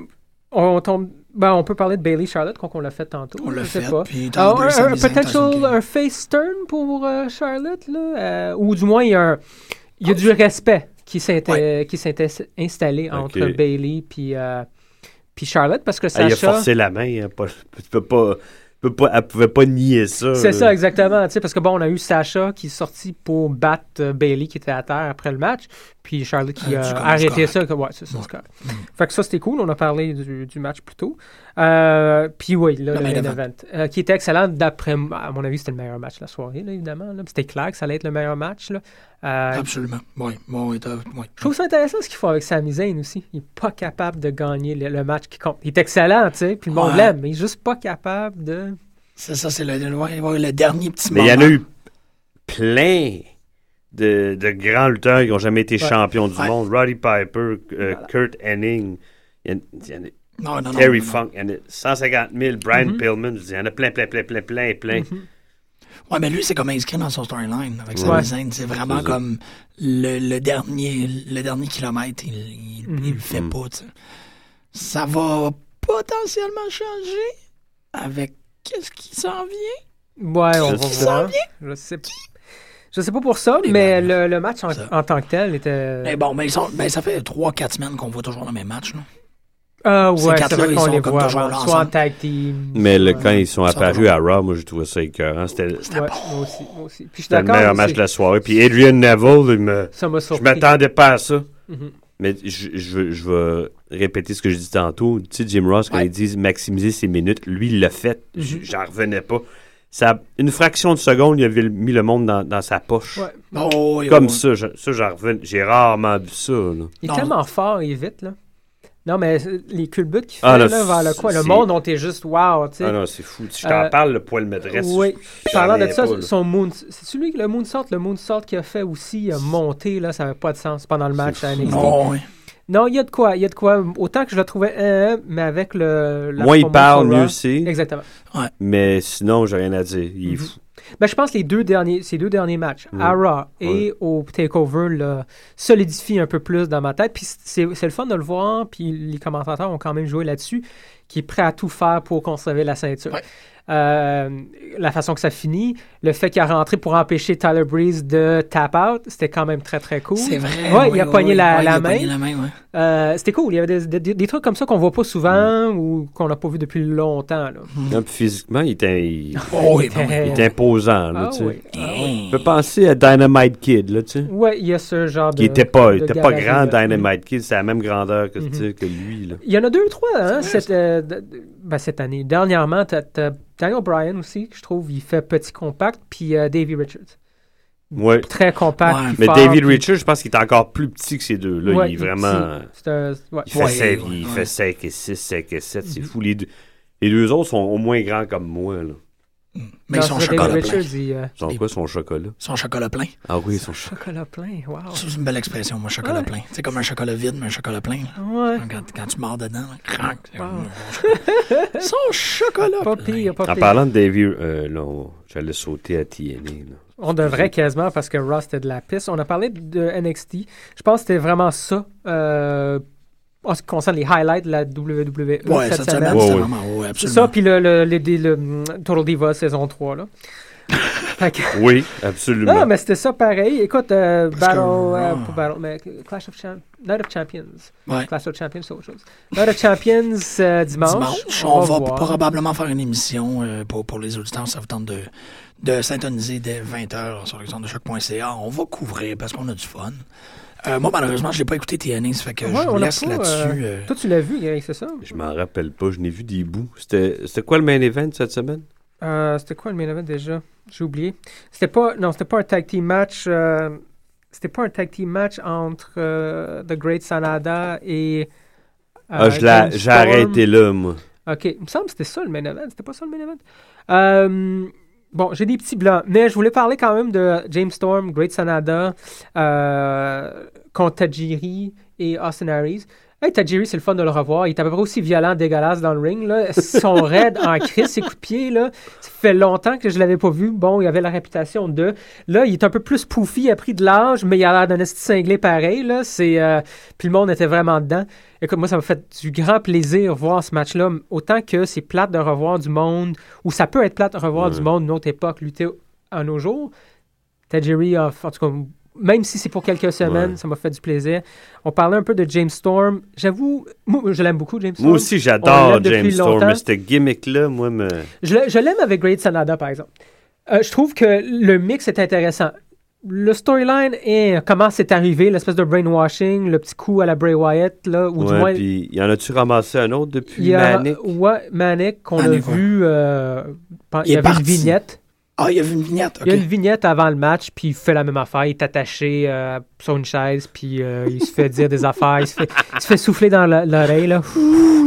on tombe. Ben, on peut parler de Bailey Charlotte, qu'on qu'on l'a fait tantôt. On l'a fait. pas. Puis Ah, un, un potential, un face turn pour euh, Charlotte, là, euh, ou du moins il y a, un- il y a du respect qui s'est qui s'est installé entre. Bailey puis euh, puis Charlotte parce que Ah, il a Sacha. forcé la main. hein, pas- tu peux pas, tu peux pas, elle pouvait pas nier ça. c'est ça exactement, tu sais parce que bon on a eu Sacha qui est sorti pour battre euh, Bailey qui était à terre après le match, puis Charlotte qui Ah, a arrêté ça, que- ouais c'est ça, Ouais. correct. Fait que ça c'était cool, on a parlé du, du match plus tôt. Euh, puis oui, là, Le le, main event. event, euh, qui était excellent d'après à mon avis c'était le meilleur match de la soirée là, évidemment. là. C'était clair que ça allait être le meilleur match là. Euh, Absolument. Oui, oui, oui. Je trouve ça intéressant ce qu'il faut avec Sami Zayn aussi. Il est pas capable de gagner le, le match qui compte. Il est excellent, tu sais, puis le monde Ouais. l'aime, mais il est juste pas capable de. C'est ça, c'est le, le- ouais, ouais, le dernier petit Mais moment. il y en a eu plein de, de grands lutteurs qui n'ont jamais été Ouais. champions du Ouais. monde. Roddy Piper, euh, Voilà. Kurt Hennig. Il y en- il y en a- Non, non, non. Terry non. Funk, il y en a 150 000. Brian. Pillman, il y en a plein, plein, plein, plein, plein, plein. Mhm. Ouais, mais lui, c'est comme inscrit dans son storyline avec sa Ouais. C'est vraiment comme le, le dernier le dernier kilomètre, il, il, il le fait Mhm. pas. Ça va potentiellement changer avec qu'est-ce qui s'en vient? Ouais, on va ça voir. Je sais, je sais pas pour ça, mais le, le match en tant que tel était. Mais bon, mais ils sont, ben, ça fait 3-4 semaines qu'on voit toujours le même match. Là. Ah ouais, c'est vrai ils qu'on les voit soit en tag team. Mais le, quand ils sont apparus à Raw, moi, j'ai trouvé ça écœurant. C'était Ouais, moi aussi, moi aussi. Puis je le meilleur match de la soirée. Puis Adrian Neville, il me... Ça je m'attendais pas à ça. Mhm. Mais je, je, je vais répéter ce que je dis tantôt. Tu sais, Jim Ross, quand Ouais. il dit maximiser ses minutes, lui, il l'a fait. J- Mhm. J'en revenais pas. Ça, une fraction de seconde, il avait mis le monde dans, dans sa poche. Ouais. Oh, Comme ça, je- ça j'en revenais. J'ai rarement vu ça. là. Il est Non. tellement fort, il est vite, là. Non, mais les culbutes qu'il fait, Ah, là, là, vers le coin, le monde, on était juste wow, tu sais. Ah non, c'est fou. Si je t'en Euh, parle, le poil me dresse. Oui. Parlant de ça, pas, son moon, c'est celui le moonsault, le moonsault qu'il a fait aussi euh, monter là, ça n'avait pas de sens pendant le match à. NXT. Non, oui. Non, il y a de quoi, il y a de quoi. Autant que je le trouvais, euh, mais avec le. la Moins il parle, mieux c'est. Exactement. Mais sinon, j'ai rien à dire. Il est fou. Ben, je pense que les deux derniers, ces deux derniers matchs, Ouais. à Raw et au Takeover, le solidifient un peu plus dans ma tête. Puis c'est c'est le fun de le voir. Puis les commentateurs ont quand même joué là-dessus, qui est prêt à tout faire pour conserver la ceinture. Ouais. Euh, la façon que ça finit, le fait qu'il a rentré pour empêcher Tyler Breeze de tap out, c'était quand même très très cool. C'est vrai. Ouais, oui, il a oui, pogné oui. la, Ouais, la il a main. pogné la main, ouais. Euh, c'était cool. Il y avait des, des- des trucs comme ça qu'on voit pas souvent Mm. ou qu'on n'a pas vu depuis longtemps. Là. Non, puis physiquement, il était, il, [laughs] Oh, oui, Il bon, oui. était- il était imposant. Là, Ah tu sais. oui. Ah peux penser à Dynamite Kid, là, tu sais. Ouais, il y a ce genre de. Qui était pas, de était pas grand, là. Dynamite Kid. C'est la même grandeur que, Mhm. sais, que lui, là. Il y en a deux ou trois hein, cette, euh, ben, cette année. Dernièrement, t'as as Daniel Bryan aussi, que je trouve, il fait petit compact, puis euh, Davey Richards. Ouais. Très compact. Ouais. Mais fort, David puis- Richards, je pense qu'il est encore plus petit que ces deux-là. Ouais, il est vraiment. un-. Il fait, Ouais, 5, ouais, il ouais. fait 5 et 6, 5 et 7. C'est Mhm. fou. Les deux, les deux autres sont au moins grands comme moi. Là. Mais Non, ils sont c'est chocolat plein. Richards, il, euh, Ils sont Et- quoi, son chocolat? Son chocolat plein. Ah oui, son chocolat. chocolat plein, wow. C'est une belle expression, moi, chocolat Ouais. plein. C'est comme un chocolat vide, mais un chocolat plein. Quand, quand tu mords dedans, là, crac, [laughs] Son chocolat Pas plein. pire, pas En parlant de David, euh, là, j'allais sauter à TNA. là. On devrait quasiment parce que Ross c'était de la piste. On a parlé de NXT. Je pense que c'était vraiment ça. euh, en ce qui concerne les highlights de la WWE Ouais, cette, cette semaine. semaine, Ouais, ouais. vraiment, ouais, C'est absolument. ça, puis le, le, le- le- le- Total Diva saison 3. Là. [laughs] Que- Oui, absolument. non, mais c'était ça pareil. Écoute, euh, Battle, que, euh, Battle, mais Clash of Champions, Night of Champions. Ouais. Clash of Champions, c'est autre chose. Night of Champions euh, dimanche. Dimanche, on, va, probablement faire une émission euh, pour, pour les auditeurs. Ça vous tente de, de s'intoniser dès 20h sur l'exemple de choc.ca. On va couvrir parce qu'on a du fun. Euh, moi, malheureusement, je n'ai pas écouté TNA, ça fait que Ouais, je vous laisse pas, là-dessus. euh, Toi, tu l'as vu, Eric, c'est ça? Je m'en rappelle pas, je n'ai vu des bouts. C'était c'était quoi le main event cette semaine? Euh, c'était quoi le main event déjà? J'ai oublié. C'était pas, non, c'était pas un tag team match. euh, c'était pas un tag team match entre euh, The Great Sanada et. ah, euh, l'ai- j'ai arrêté là, moi. Ok, il me semble que c'était ça le main event. C'était pas ça le main event? Bon, j'ai des petits blancs, mais je voulais parler quand même de James Storm, Great Sanada, euh, contre Tajiri et Austin. Hey, Tajiri, c'est le fun de le revoir. Il est à peu près aussi violent, dégueulasse dans le ring. Là. Son [laughs] raid en crise, ses coups de pied, là, ça fait longtemps que je l'avais pas vu. Bon, il avait la réputation de. Là, il est un peu plus poufy, il a pris de l'âge, mais il a l'air d'un esti cinglé pareil. Là. C'est, euh, Puis le monde était vraiment dedans. Écoute, moi, ça m'a fait du grand plaisir voir ce match-là. Autant que c'est plate de revoir du monde, ou ça peut être plate de revoir Ouais. du monde d'une autre époque lutter à nos jours. Tajiri, a- en tout cas, même si c'est pour quelques semaines, Ouais. ça m'a fait du plaisir. On parlait un peu de James Storm. J'avoue, moi, je l'aime beaucoup, James Storm. Moi aussi, j'adore James Storm, longtemps. mais ce gimmick-là, moi, me... Je, l'a- je l'aime avec Great Sanada, par exemple. Euh, je trouve que le mix est intéressant. Le storyline est comment c'est arrivé, l'espèce de brainwashing, le petit coup à la Bray Wyatt, là, ou du Ouais, moins. puis y en a-tu ramassé un autre Il depuis y a Manic? ouais, Manic qu'on a vu. euh, Il y avait une parti. vignette. Ah, il y avait une vignette. Il y a une vignette avant le match, puis il fait la même affaire. Il est attaché euh, sur une chaise, puis euh, il se fait dire des affaires. Il se fait, il se fait souffler dans l'oreille. là.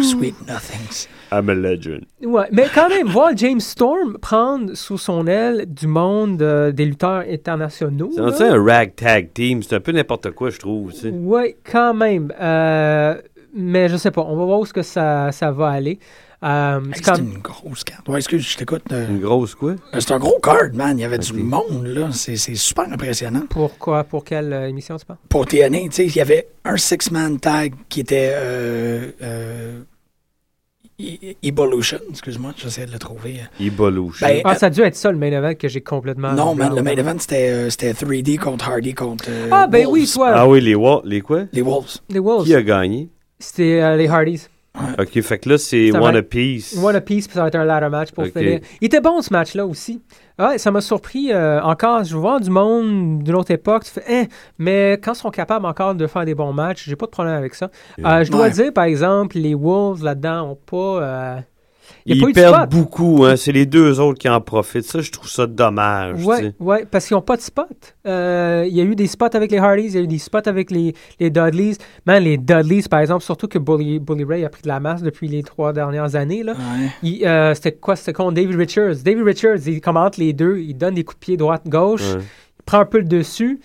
Sweet nothings. I'm a legend. Ouais, mais quand même, voir James Storm prendre sous son aile du monde euh, des lutteurs internationaux. C'est un ragtag team, c'est un peu n'importe quoi, je trouve. tu sais. Ouais, quand même. Euh, mais je sais pas. On va voir où est-ce que ça, ça va aller. Euh, Hey, c'est comme- une grosse carte. Ouais, excuse, je t'écoute. euh, Une grosse quoi? euh, C'est un gros card, man. Il y avait du monde, là. C'est super impressionnant. Pourquoi? Pour quelle euh, émission tu parles? Pour TNA, tu sais, il y avait un six-man tag qui était euh, euh, E- Evolution. Excuse-moi, j'essaie de le trouver. Evolution. Ben, Ah, ça a dû être ça le main event que j'ai complètement. non, man, le main event, c'était euh, c'était 3D contre Hardy contre. euh, Ah, ben Wolves. oui, toi. ah oui, les, wa- les quoi? Les Wolves. Les Wolves. Qui a gagné? C'était euh, les Hardys. Ok, fait que là, c'est One va- Apiece. One apiece, puis ça va être un ladder match pour Ok. finir. Il était bon ce match-là aussi. Ouais, ça m'a surpris euh, encore. Je vois du monde d'une autre époque. Tu fais, Hein, mais quand ils sont capables encore de faire des bons matchs, j'ai pas de problème avec ça. Euh, je dois Ouais. dire, par exemple, les Wolves là-dedans ont pas. euh, il Ils pas eu de perdent beaucoup, hein. C'est les deux autres qui en profitent. Ça, je trouve ça dommage. tu Ouais, sais. ouais, parce qu'ils n'ont pas de spot. Euh, il y a eu des spots avec les Hardys, il y a eu des spots avec les, les Dudleys. Man, les Dudleys, par exemple, surtout que Bully, Bully Ray a pris de la masse depuis les trois dernières années. Là. Ouais. Il, euh, c'était quoi? C'était contre David Richards. David Richards, il commente les deux. Il donne des coups de pied droite-gauche. Ouais. Il prend un peu le dessus.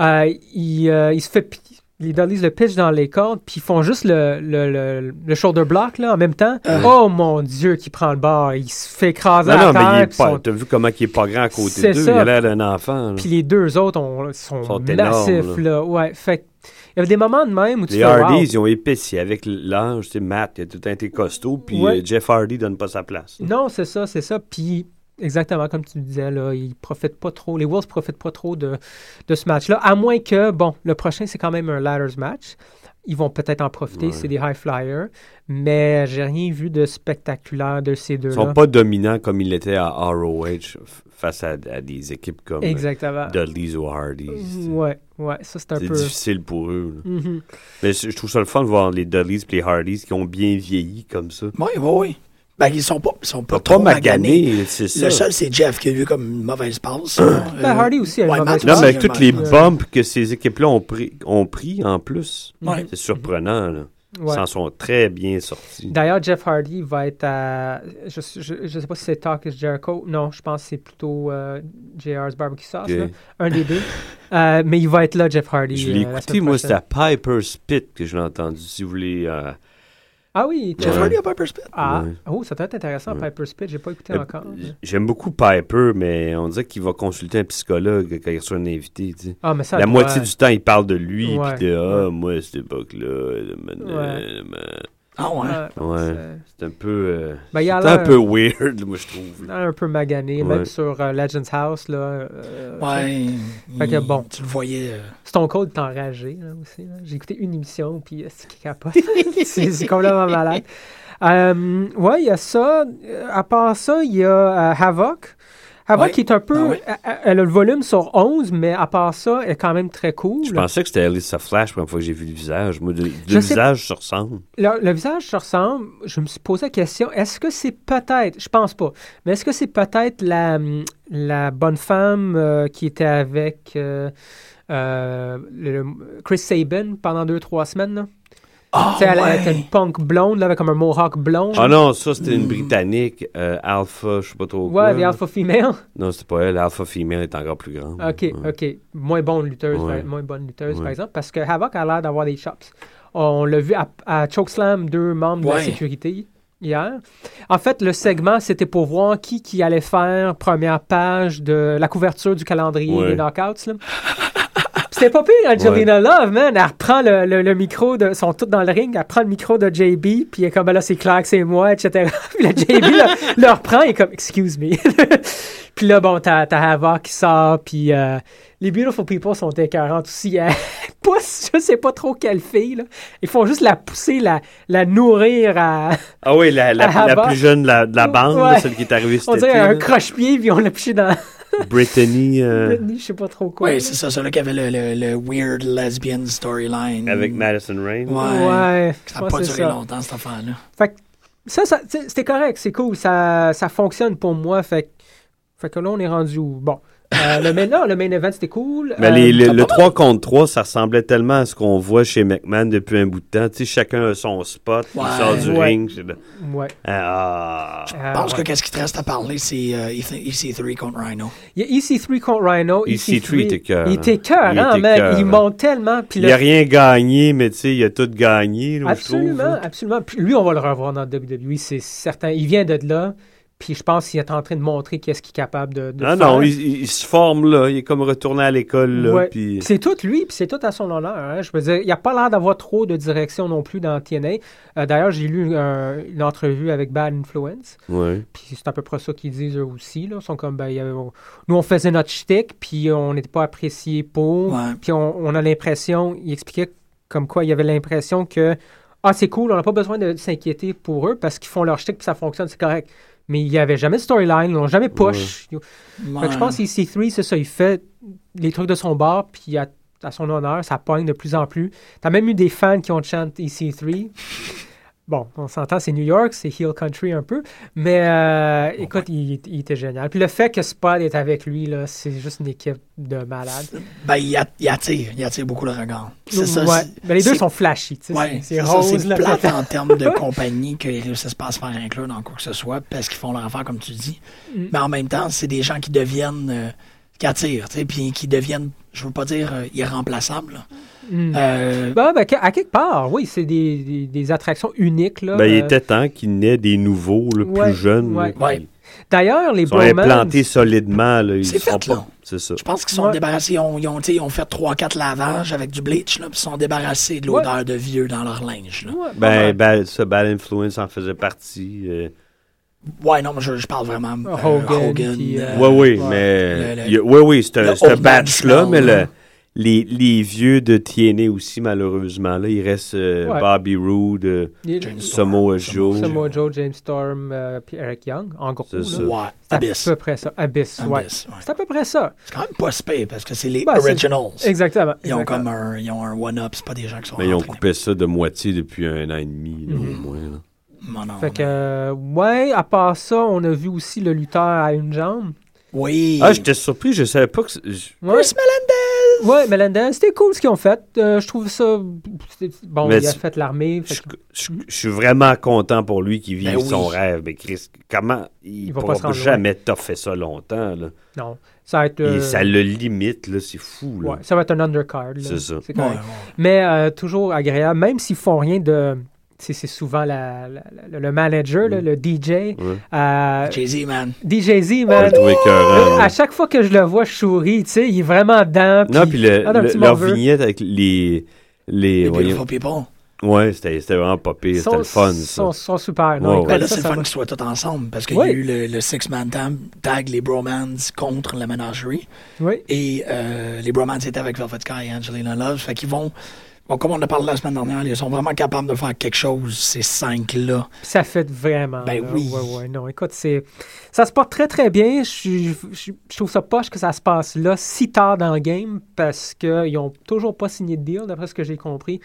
Euh, il, euh, il se fait... Dudleys le pitchent dans les cordes, puis ils font juste le, le, le, le shoulder block là, en même temps? Euh. Oh mon Dieu, qui prend le bord. Il se fait écraser Non, à non, terre. mais il est pas. T'as vu comment il est pas grand à côté d'eux? Il a l'air d'un enfant. Puis les deux autres ont- sont, Sont massifs, énormes, là. Ouais, fait il y avait des moments de même où tu Les fais, Hardys, wow. ils ont épaissi avec l'âge. Tu sais, Matt, il a tout un été costaud, puis Ouais. euh, Jeff Hardy donne pas sa place. Non, c'est ça, c'est ça. Puis, exactement comme tu disais, là, ils profitent pas trop, les Wolves profitent pas trop de, de ce match-là, à moins que, bon, le prochain, c'est quand même un ladders match. Ils vont peut-être en profiter, Ouais. c'est des high flyers, mais j'ai rien vu de spectaculaire de ces Ils deux-là. sont pas dominants comme ils l'étaient à ROH face à, à des équipes comme Exactement. Dudley's ou Hardys. Ouais, ouais, ça c'est un C'est peu. difficile pour eux. Mhm. Mais je je trouve ça le fun de voir les Dudleys et les Hardys qui ont bien vieilli comme ça. Oui, oui, oui. Ben, ils sont pas, ils sont pas trop pas maganés. magané, c'est ça. Le seul, c'est Jeff qui a eu comme une mauvaise passe. Ben, Hardy aussi a une ouais, mauvaise Matt Non, passe. mais avec toutes les bumps que ces équipes-là ont pris, ont pris en plus, Ouais. c'est surprenant. Là. Ils Ouais. s'en sont très bien sortis. D'ailleurs, Jeff Hardy va être à. Je, je sais pas si c'est Talk is Jericho. Non, je pense que c'est plutôt euh, JR's Barbecue Sauce. Là. Un des deux. Euh, mais il va être là, Jeff Hardy. Je l'ai euh, écouté, moi, c'était à Piper Spit que je l'ai entendu. Si vous voulez. Ah oui, Jeff Ouais. Hardy a Piper Spit. Ah, Ouais. oh, ça doit être intéressant, Ouais. Piper Spit. J'ai pas écouté Euh, encore. J'aime beaucoup Piper, mais on dirait qu'il va consulter un psychologue quand il reçoit un invité. tu sais. Ah, mais ça. La doit- moitié du temps, il parle de lui, Ouais. puis de Ah, Ouais. moi, à cette époque-là. Euh, euh. Ah ouais. Ouais, Ouais. c'est- un peu. euh, Ben, il a c'est un l'air- peu weird, moi, je trouve. un peu magané, Ouais. même sur euh, Legends House. Là, euh, Ouais. Fait que il- bon. Tu le voyais. euh, Stone Cold est enragé là, aussi. là. J'ai écouté une émission, puis euh, c'est qui capote. [laughs] c'est c'est complètement malade. Euh, ouais, il y a ça. Euh, À part ça, il y a euh, Havoc. Havoc qui est un peu. Ah ouais. elle- elle- a le volume sur 11, mais à part ça, elle est quand même très cool. Je pensais que c'était Alyssa Flash la première fois que j'ai vu le visage. Moi, le, visage se ressemble. Le, le visage se ressemble. Je me suis posé la question est-ce que c'est peut-être, je pense pas, mais est-ce que c'est peut-être la, la bonne femme euh, qui était avec euh, euh, le- Chris Sabin pendant deux, trois semaines là? Tu sais, elle, elle était ouais. une punk blonde, là, avec comme un mohawk blond. Ah non, ça, c'était une. Britannique, euh, Alpha, je sais pas trop quoi. ouais, des alpha female. Non, c'était pas elle. Alpha Female est encore plus grande. OK, Ouais. OK. Moins bonne lutteuse, Ouais. par- moins bonne lutteuse, Ouais. par exemple, parce que Havoc a l'air d'avoir des chops. On l'a vu à, à Chokeslam, deux membres de la Ouais. sécurité hier. En fait, le segment, c'était pour voir qui, qui allait faire première page de la couverture du calendrier Ouais. des knockouts. là. C'était pas pire, Angelina Love, man. Elle reprend le, le- le micro de. Sont tous dans le ring. Elle prend le micro de JB, puis elle est comme, ben là, c'est clair que c'est moi, etc. [laughs] puis le JB [laughs] le, le reprend et est comme, excuse me. [laughs] puis là, bon, t'as t'as Havoc qui sort, puis euh, les Beautiful People sont écœurantes aussi. Elle pousse, je sais pas trop quelle fille, là. Ils font juste la pousser, la, la nourrir à. Ah oui, la, la, plus jeune de la, de la bande, Ouais. celle qui est arrivée cet On dirait un croche-pied, puis on l'a piché dans. Brittany, euh, Britney, je sais pas trop quoi. Ouais, c'est ça, celui qui avait le, le, le weird lesbian storyline. avec Madison Rain. Ouais. Ouais, je Ça n'a pas duré ça. longtemps, cette affaire-là. Fait que ça, ça c'était correct, c'est cool, ça, ça fonctionne pour moi. Fait, que- fait que là, on est rendu où? Bon. Euh, le, main, non, le main event, c'était cool. Mais Euh, les- le, t'as le pas 3 contre 3, ça ressemblait tellement à ce qu'on voit chez McMahon depuis un bout de temps. Tu sais, chacun a son spot, Ouais. il sort du Ouais. ring. Ouais. Ah, Je Euh, pense ouais. que qu'est-ce qui te reste à parler, c'est euh, EC3 contre Rhino. Il y a EC3 contre Rhino. EC3 était cœur, Il était cœur, Il hein, était man. cœur, Il hein. monte tellement. Puis il le- n'a rien gagné, mais tu sais, il a tout gagné. là, je trouve, Absolument, absolument. Puis lui, on va le revoir dans WWE, c'est certain. Il vient de là. Puis je pense qu'il est en train de montrer qu'est-ce qu'il est capable de, de Ah faire. non, il, il se forme là. Il est comme retourné à l'école. là, Ouais. puis- C'est tout lui, puis c'est tout à son honneur. hein. Je veux dire, il n'a pas l'air d'avoir trop de direction non plus dans TNA. Euh, D'ailleurs, j'ai lu un- une entrevue avec Bad Influence, Ouais. puis c'est à peu près ça qu'ils disent eux aussi. Là. Ils sont comme, ben, il y avait- on- nous, on faisait notre shtick, puis on n'était pas apprécié pour. Ouais. Puis on, on a l'impression, il expliquait comme quoi il avait l'impression que, ah, c'est cool, on n'a pas besoin de s'inquiéter pour eux parce qu'ils font leur shtick, puis ça fonctionne, c'est correct. Mais il n'y avait jamais de storyline, ils n'ont jamais push. Fait que je pense que EC3, c'est ça, il fait les trucs de son bar, puis à, à son honneur, ça pogne de plus en plus. T'as même eu des fans qui ont chanté EC3. Bon, on s'entend, c'est New York, c'est Hill Country un peu, mais euh, écoute, il, il était génial. Puis le fait que Spot est avec lui, là, c'est juste une équipe de malades. Ben, il, at- il attire, il attire beaucoup le regard. C'est ça. Ouais. Mais les deux sont flashy, tu sais, Ouais, c'est- rose. c'est plate en [laughs] termes de compagnie qu'ils réussissent pas à se faire inclure dans quoi que ce soit parce qu'ils font leur affaire, comme tu dis. Mm. Mais en même temps, c'est des gens qui deviennent, euh, qui attirent, tu sais, puis qui deviennent, je veux pas dire euh, irremplaçables. là. Mm. Euh, Ben, ben, à quelque part, oui, c'est des, des, des attractions uniques. Là, Ben, il Euh, était temps qu'il naît des nouveaux, là, Ouais, plus jeunes. ouais. Ouais. D'ailleurs, les sont bromans... implantés solidement. Là, ils C'est fait, pas- là. C'est ça. je pense qu'ils sont Ouais. débarrassés, ils ont, ils ils fait 3-4 lavages avec du bleach, là, puis ils sont débarrassés de l'odeur de vieux dans leur linge. Là. Ouais, Ben, ben, ça, Bad Influence en faisait partie. euh. Ouais, non, mais je, je parle vraiment euh, Hogan, Hogan, puis, euh, euh, Ouais, oui, ouais. mais. Le- le- y a- ouais, oui, c'est un, batch-là, mais le. Les, les vieux de TNA aussi, malheureusement, là, il reste euh, Ouais. Bobby Roode, euh, Samoa Joe. Samoa Joe, James Storm, euh, puis Eric Young, en gros. C'est ça. Ouais, C'est à Abyss. peu près ça. Abyss, ouais. Abyss, ouais. C'est à peu près ça. C'est quand même pas pire, parce que c'est les Ben, c'est- originals. Exactement. Ils ont exactement. comme un, ils ont un one-up, c'est pas des gens qui sont mais ils ont coupé ça de moitié depuis un an et demi, là, Mhm. au moins. là. Non, non, Fait que, euh, ouais, à part ça, on a vu aussi le lutteur à une jambe. Oui. Ah, j'étais surpris, je savais pas que. Ouais, Chris Melendez! ouais Melendez, c'était cool ce qu'ils ont fait. Euh, je trouve ça. Bon, Mais il a fait l'armée. fait Je, que- suis vraiment content pour lui qui vive Ben oui. son rêve. Mais Chris, comment il, Il va pas pourra se rendre jamais toffer ça longtemps. Là? Non. Ça va être. Et euh, ça le limite, là, c'est fou. Là. ouais, ça va être un undercard. là. C'est ça. Ouais. Mais euh, toujours agréable, même s'ils font rien de. C'est c'est souvent la- la- la- le manager, là, Mm. le DJ. Ouais. euh, Jay-Z, man. DJZ, Je man. écœurant, là. À chaque fois que je le vois, je souris, tu sais, il est vraiment dedans. Non, puis le, Ah, le- leur vignette avec les. les Les voyons- Beautiful People. ouais, c'était c'était vraiment pas pire. C'était le fun, ça. Sont, sont super. Ouais, Non, ouais. écoute, Ben là, c'est le fun qu'ils soient tous ensemble parce qu'il Oui. y a eu le, le Six-Man Tag, tag, les Bromans contre la ménagerie. Oui. Et euh, les Bromans étaient avec Velvet Sky et Angelina Love. Fait qu'ils vont. Comme on a parlé la semaine dernière, ils sont vraiment capables de faire quelque chose, ces cinq-là. Ça fait vraiment. Ben là. oui. Ouais, ouais, non, écoute, c'est. Ça se porte très, très bien. Je- je trouve ça poche que ça se passe là, si tard dans le game, parce qu'ils n'ont toujours pas signé de deal, d'après ce que j'ai compris.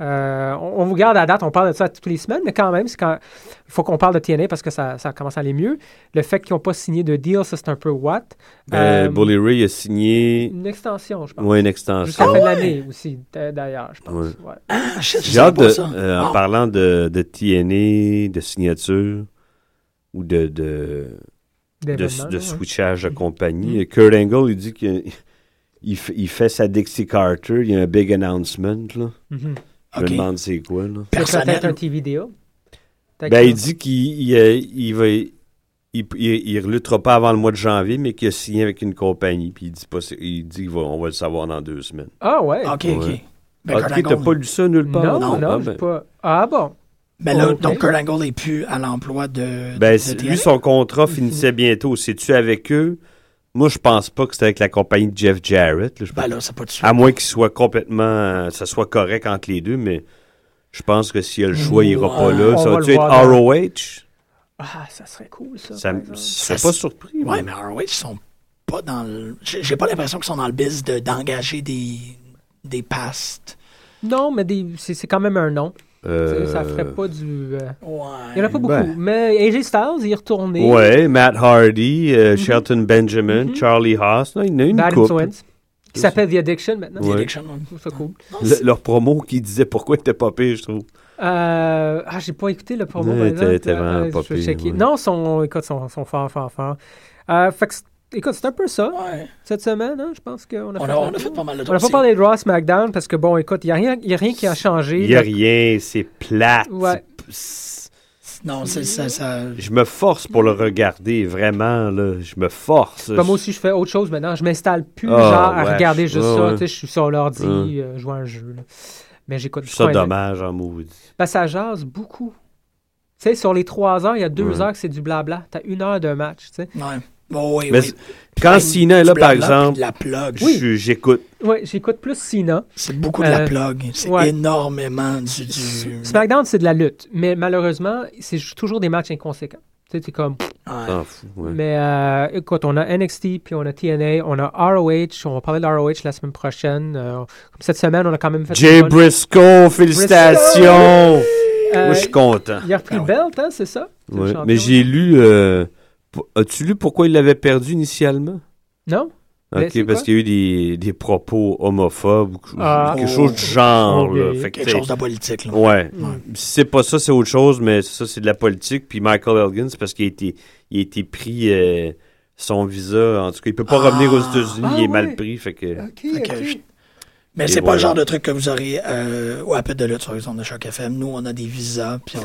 Euh, on, on vous garde à date, on parle de ça toutes les semaines, mais quand même, quand il faut qu'on parle de TNA parce que ça, ça commence à aller mieux. Le fait qu'ils n'ont pas signé de deal, ça c'est un peu what? Euh, Euh, Bully Ray a signé Une extension, je pense. ouais, une Jusqu'à la extension. fin de ouais? l'année aussi, d'ailleurs, je pense. Ouais. Ouais. Ah, J'ai hâte pas de, ça. euh, en parlant de, de TNA, de signature ou de, de, de, D'événements, de là, ouais. switchage de Mm. compagnie. Kurt Angle, il dit qu'il il fait, il fait sa Dixie Carter, il y a un big announcement. Là. Mhm. Je Ok. me demande c'est quoi. Là. Peut-être un Personnel. TV deal. Ben, il dit qu'il il, il va. Il, reluttera pas avant le mois de janvier, mais qu'il a signé avec une compagnie. Puis il dit pas, il dit qu'on va le savoir dans deux semaines. Ah ouais. OK, Ouais. OK. Ben, ok, Kurt t'as Angle- pas lu ça nulle part? Non, non, Ah, j'ai ben, pas. Ah bon. Ben là, Ok. donc Kurt Angle n'est plus à l'emploi de, Ben, de lui, son contrat finissait bientôt. C'est-tu avec eux? Moi, je pense pas que c'était avec la compagnie de Jeff Jarrett. là. Je Ben là, c'est pas de suite. à moins qu'il soit complètement. euh, ça soit correct entre les deux, mais je pense que s'il a le choix, il ira pas là. on Ça va va-tu être voir ROH? Ah, ça serait cool, ça. Ça serais Ça pas surpris. Ouais, moi. mais ROH, ils sont pas dans le. J'ai pas l'impression qu'ils sont dans le biz de- d'engager des, des pastes. Non, mais des- c'est c'est quand même un nom. Euh, Ça ferait pas du. euh, Ouais. Il y en a pas beaucoup. Ben. Mais AJ Styles, il est retourné. Ouais, Matt Hardy, euh, Mhm. Shelton Benjamin, Mhm. Charlie Haas. Non, il y en a une Bad couple. Influence. Qui s'appelle The Addiction maintenant. The Ouais. Addiction. Je trouve ça cool. Non, Le- c'est- leur promo qui disait pourquoi il était pas pire, je trouve. Euh, ah, j'ai pas écouté le promo. Exemple. t'es- t'es vraiment Euh, pas pire, ouais. Non, son, écoute, son, son fort, fort, fort. Euh, fait que, c'est- écoute, c'est un peu ça ouais. cette semaine. Hein? Je pense qu'on a, On fait a, on a fait pas mal de On n'a pas parlé de Raw SmackDown parce que, bon, écoute, il n'y a, rien- y a rien qui a changé. Il n'y a rien, c'est plate. Ouais. C'est- Non, c'est ça. ça... Je me force pour le regarder, vraiment, là. Je me force. Ben, moi aussi, je fais autre chose maintenant. Je m'installe plus, Ah, genre, à regarder juste ça. ouais. Tu sais, je suis sur l'ordi, Ouais. euh, jouer à un jeu. là. Mais j'écoute C'est ça pas un- dommage en maudit. Ben, ça jase beaucoup. Tu sais, sur les trois heures, il y a deux heures que c'est du blabla. T'as une heure de match, tu sais. Bon, oui, Mais oui. c'est- quand Cena est là, par exemple, de la plug. j'écoute. Ouais, j'écoute plus Cena. C'est beaucoup de la Euh, plug. C'est ouais. énormément du. du... SmackDown, c'est de la lutte. Mais malheureusement, c'est toujours des matchs inconséquents. Tu sais, t'es comme. Ouais. T'en fous, ouais. Mais euh, écoute, on a NXT, puis on a TNA, on a ROH. On va parler de ROH la semaine prochaine. Euh, comme cette semaine, on a quand même fait. Jay Briscoe, félicitations! Euh, Moi, je suis content. Il a repris le belt, hein, c'est ça? C'est champion. Mais j'ai lu. As-tu lu pourquoi il l'avait perdu initialement? Non? Ok, c'est parce qu'il y a eu des, des propos homophobes ou quelque Ah. quelque chose du genre. Là. Fait que, Quelque chose de politique. Là. Ouais. Si c'est pas ça, c'est autre chose, mais ça, c'est de la politique. Puis Michael Elgin, c'est parce qu'il a été, il a été pris euh, son visa. En tout cas, il peut pas Ah. revenir aux États-Unis. Ah, il est ouais. mal pris. Fait que. Fait que je- Mais c'est pas voilà. le genre de truc que vous aurez euh, au Appel de lutte sur les ondes de Choc FM. Nous, on a des visas, puis on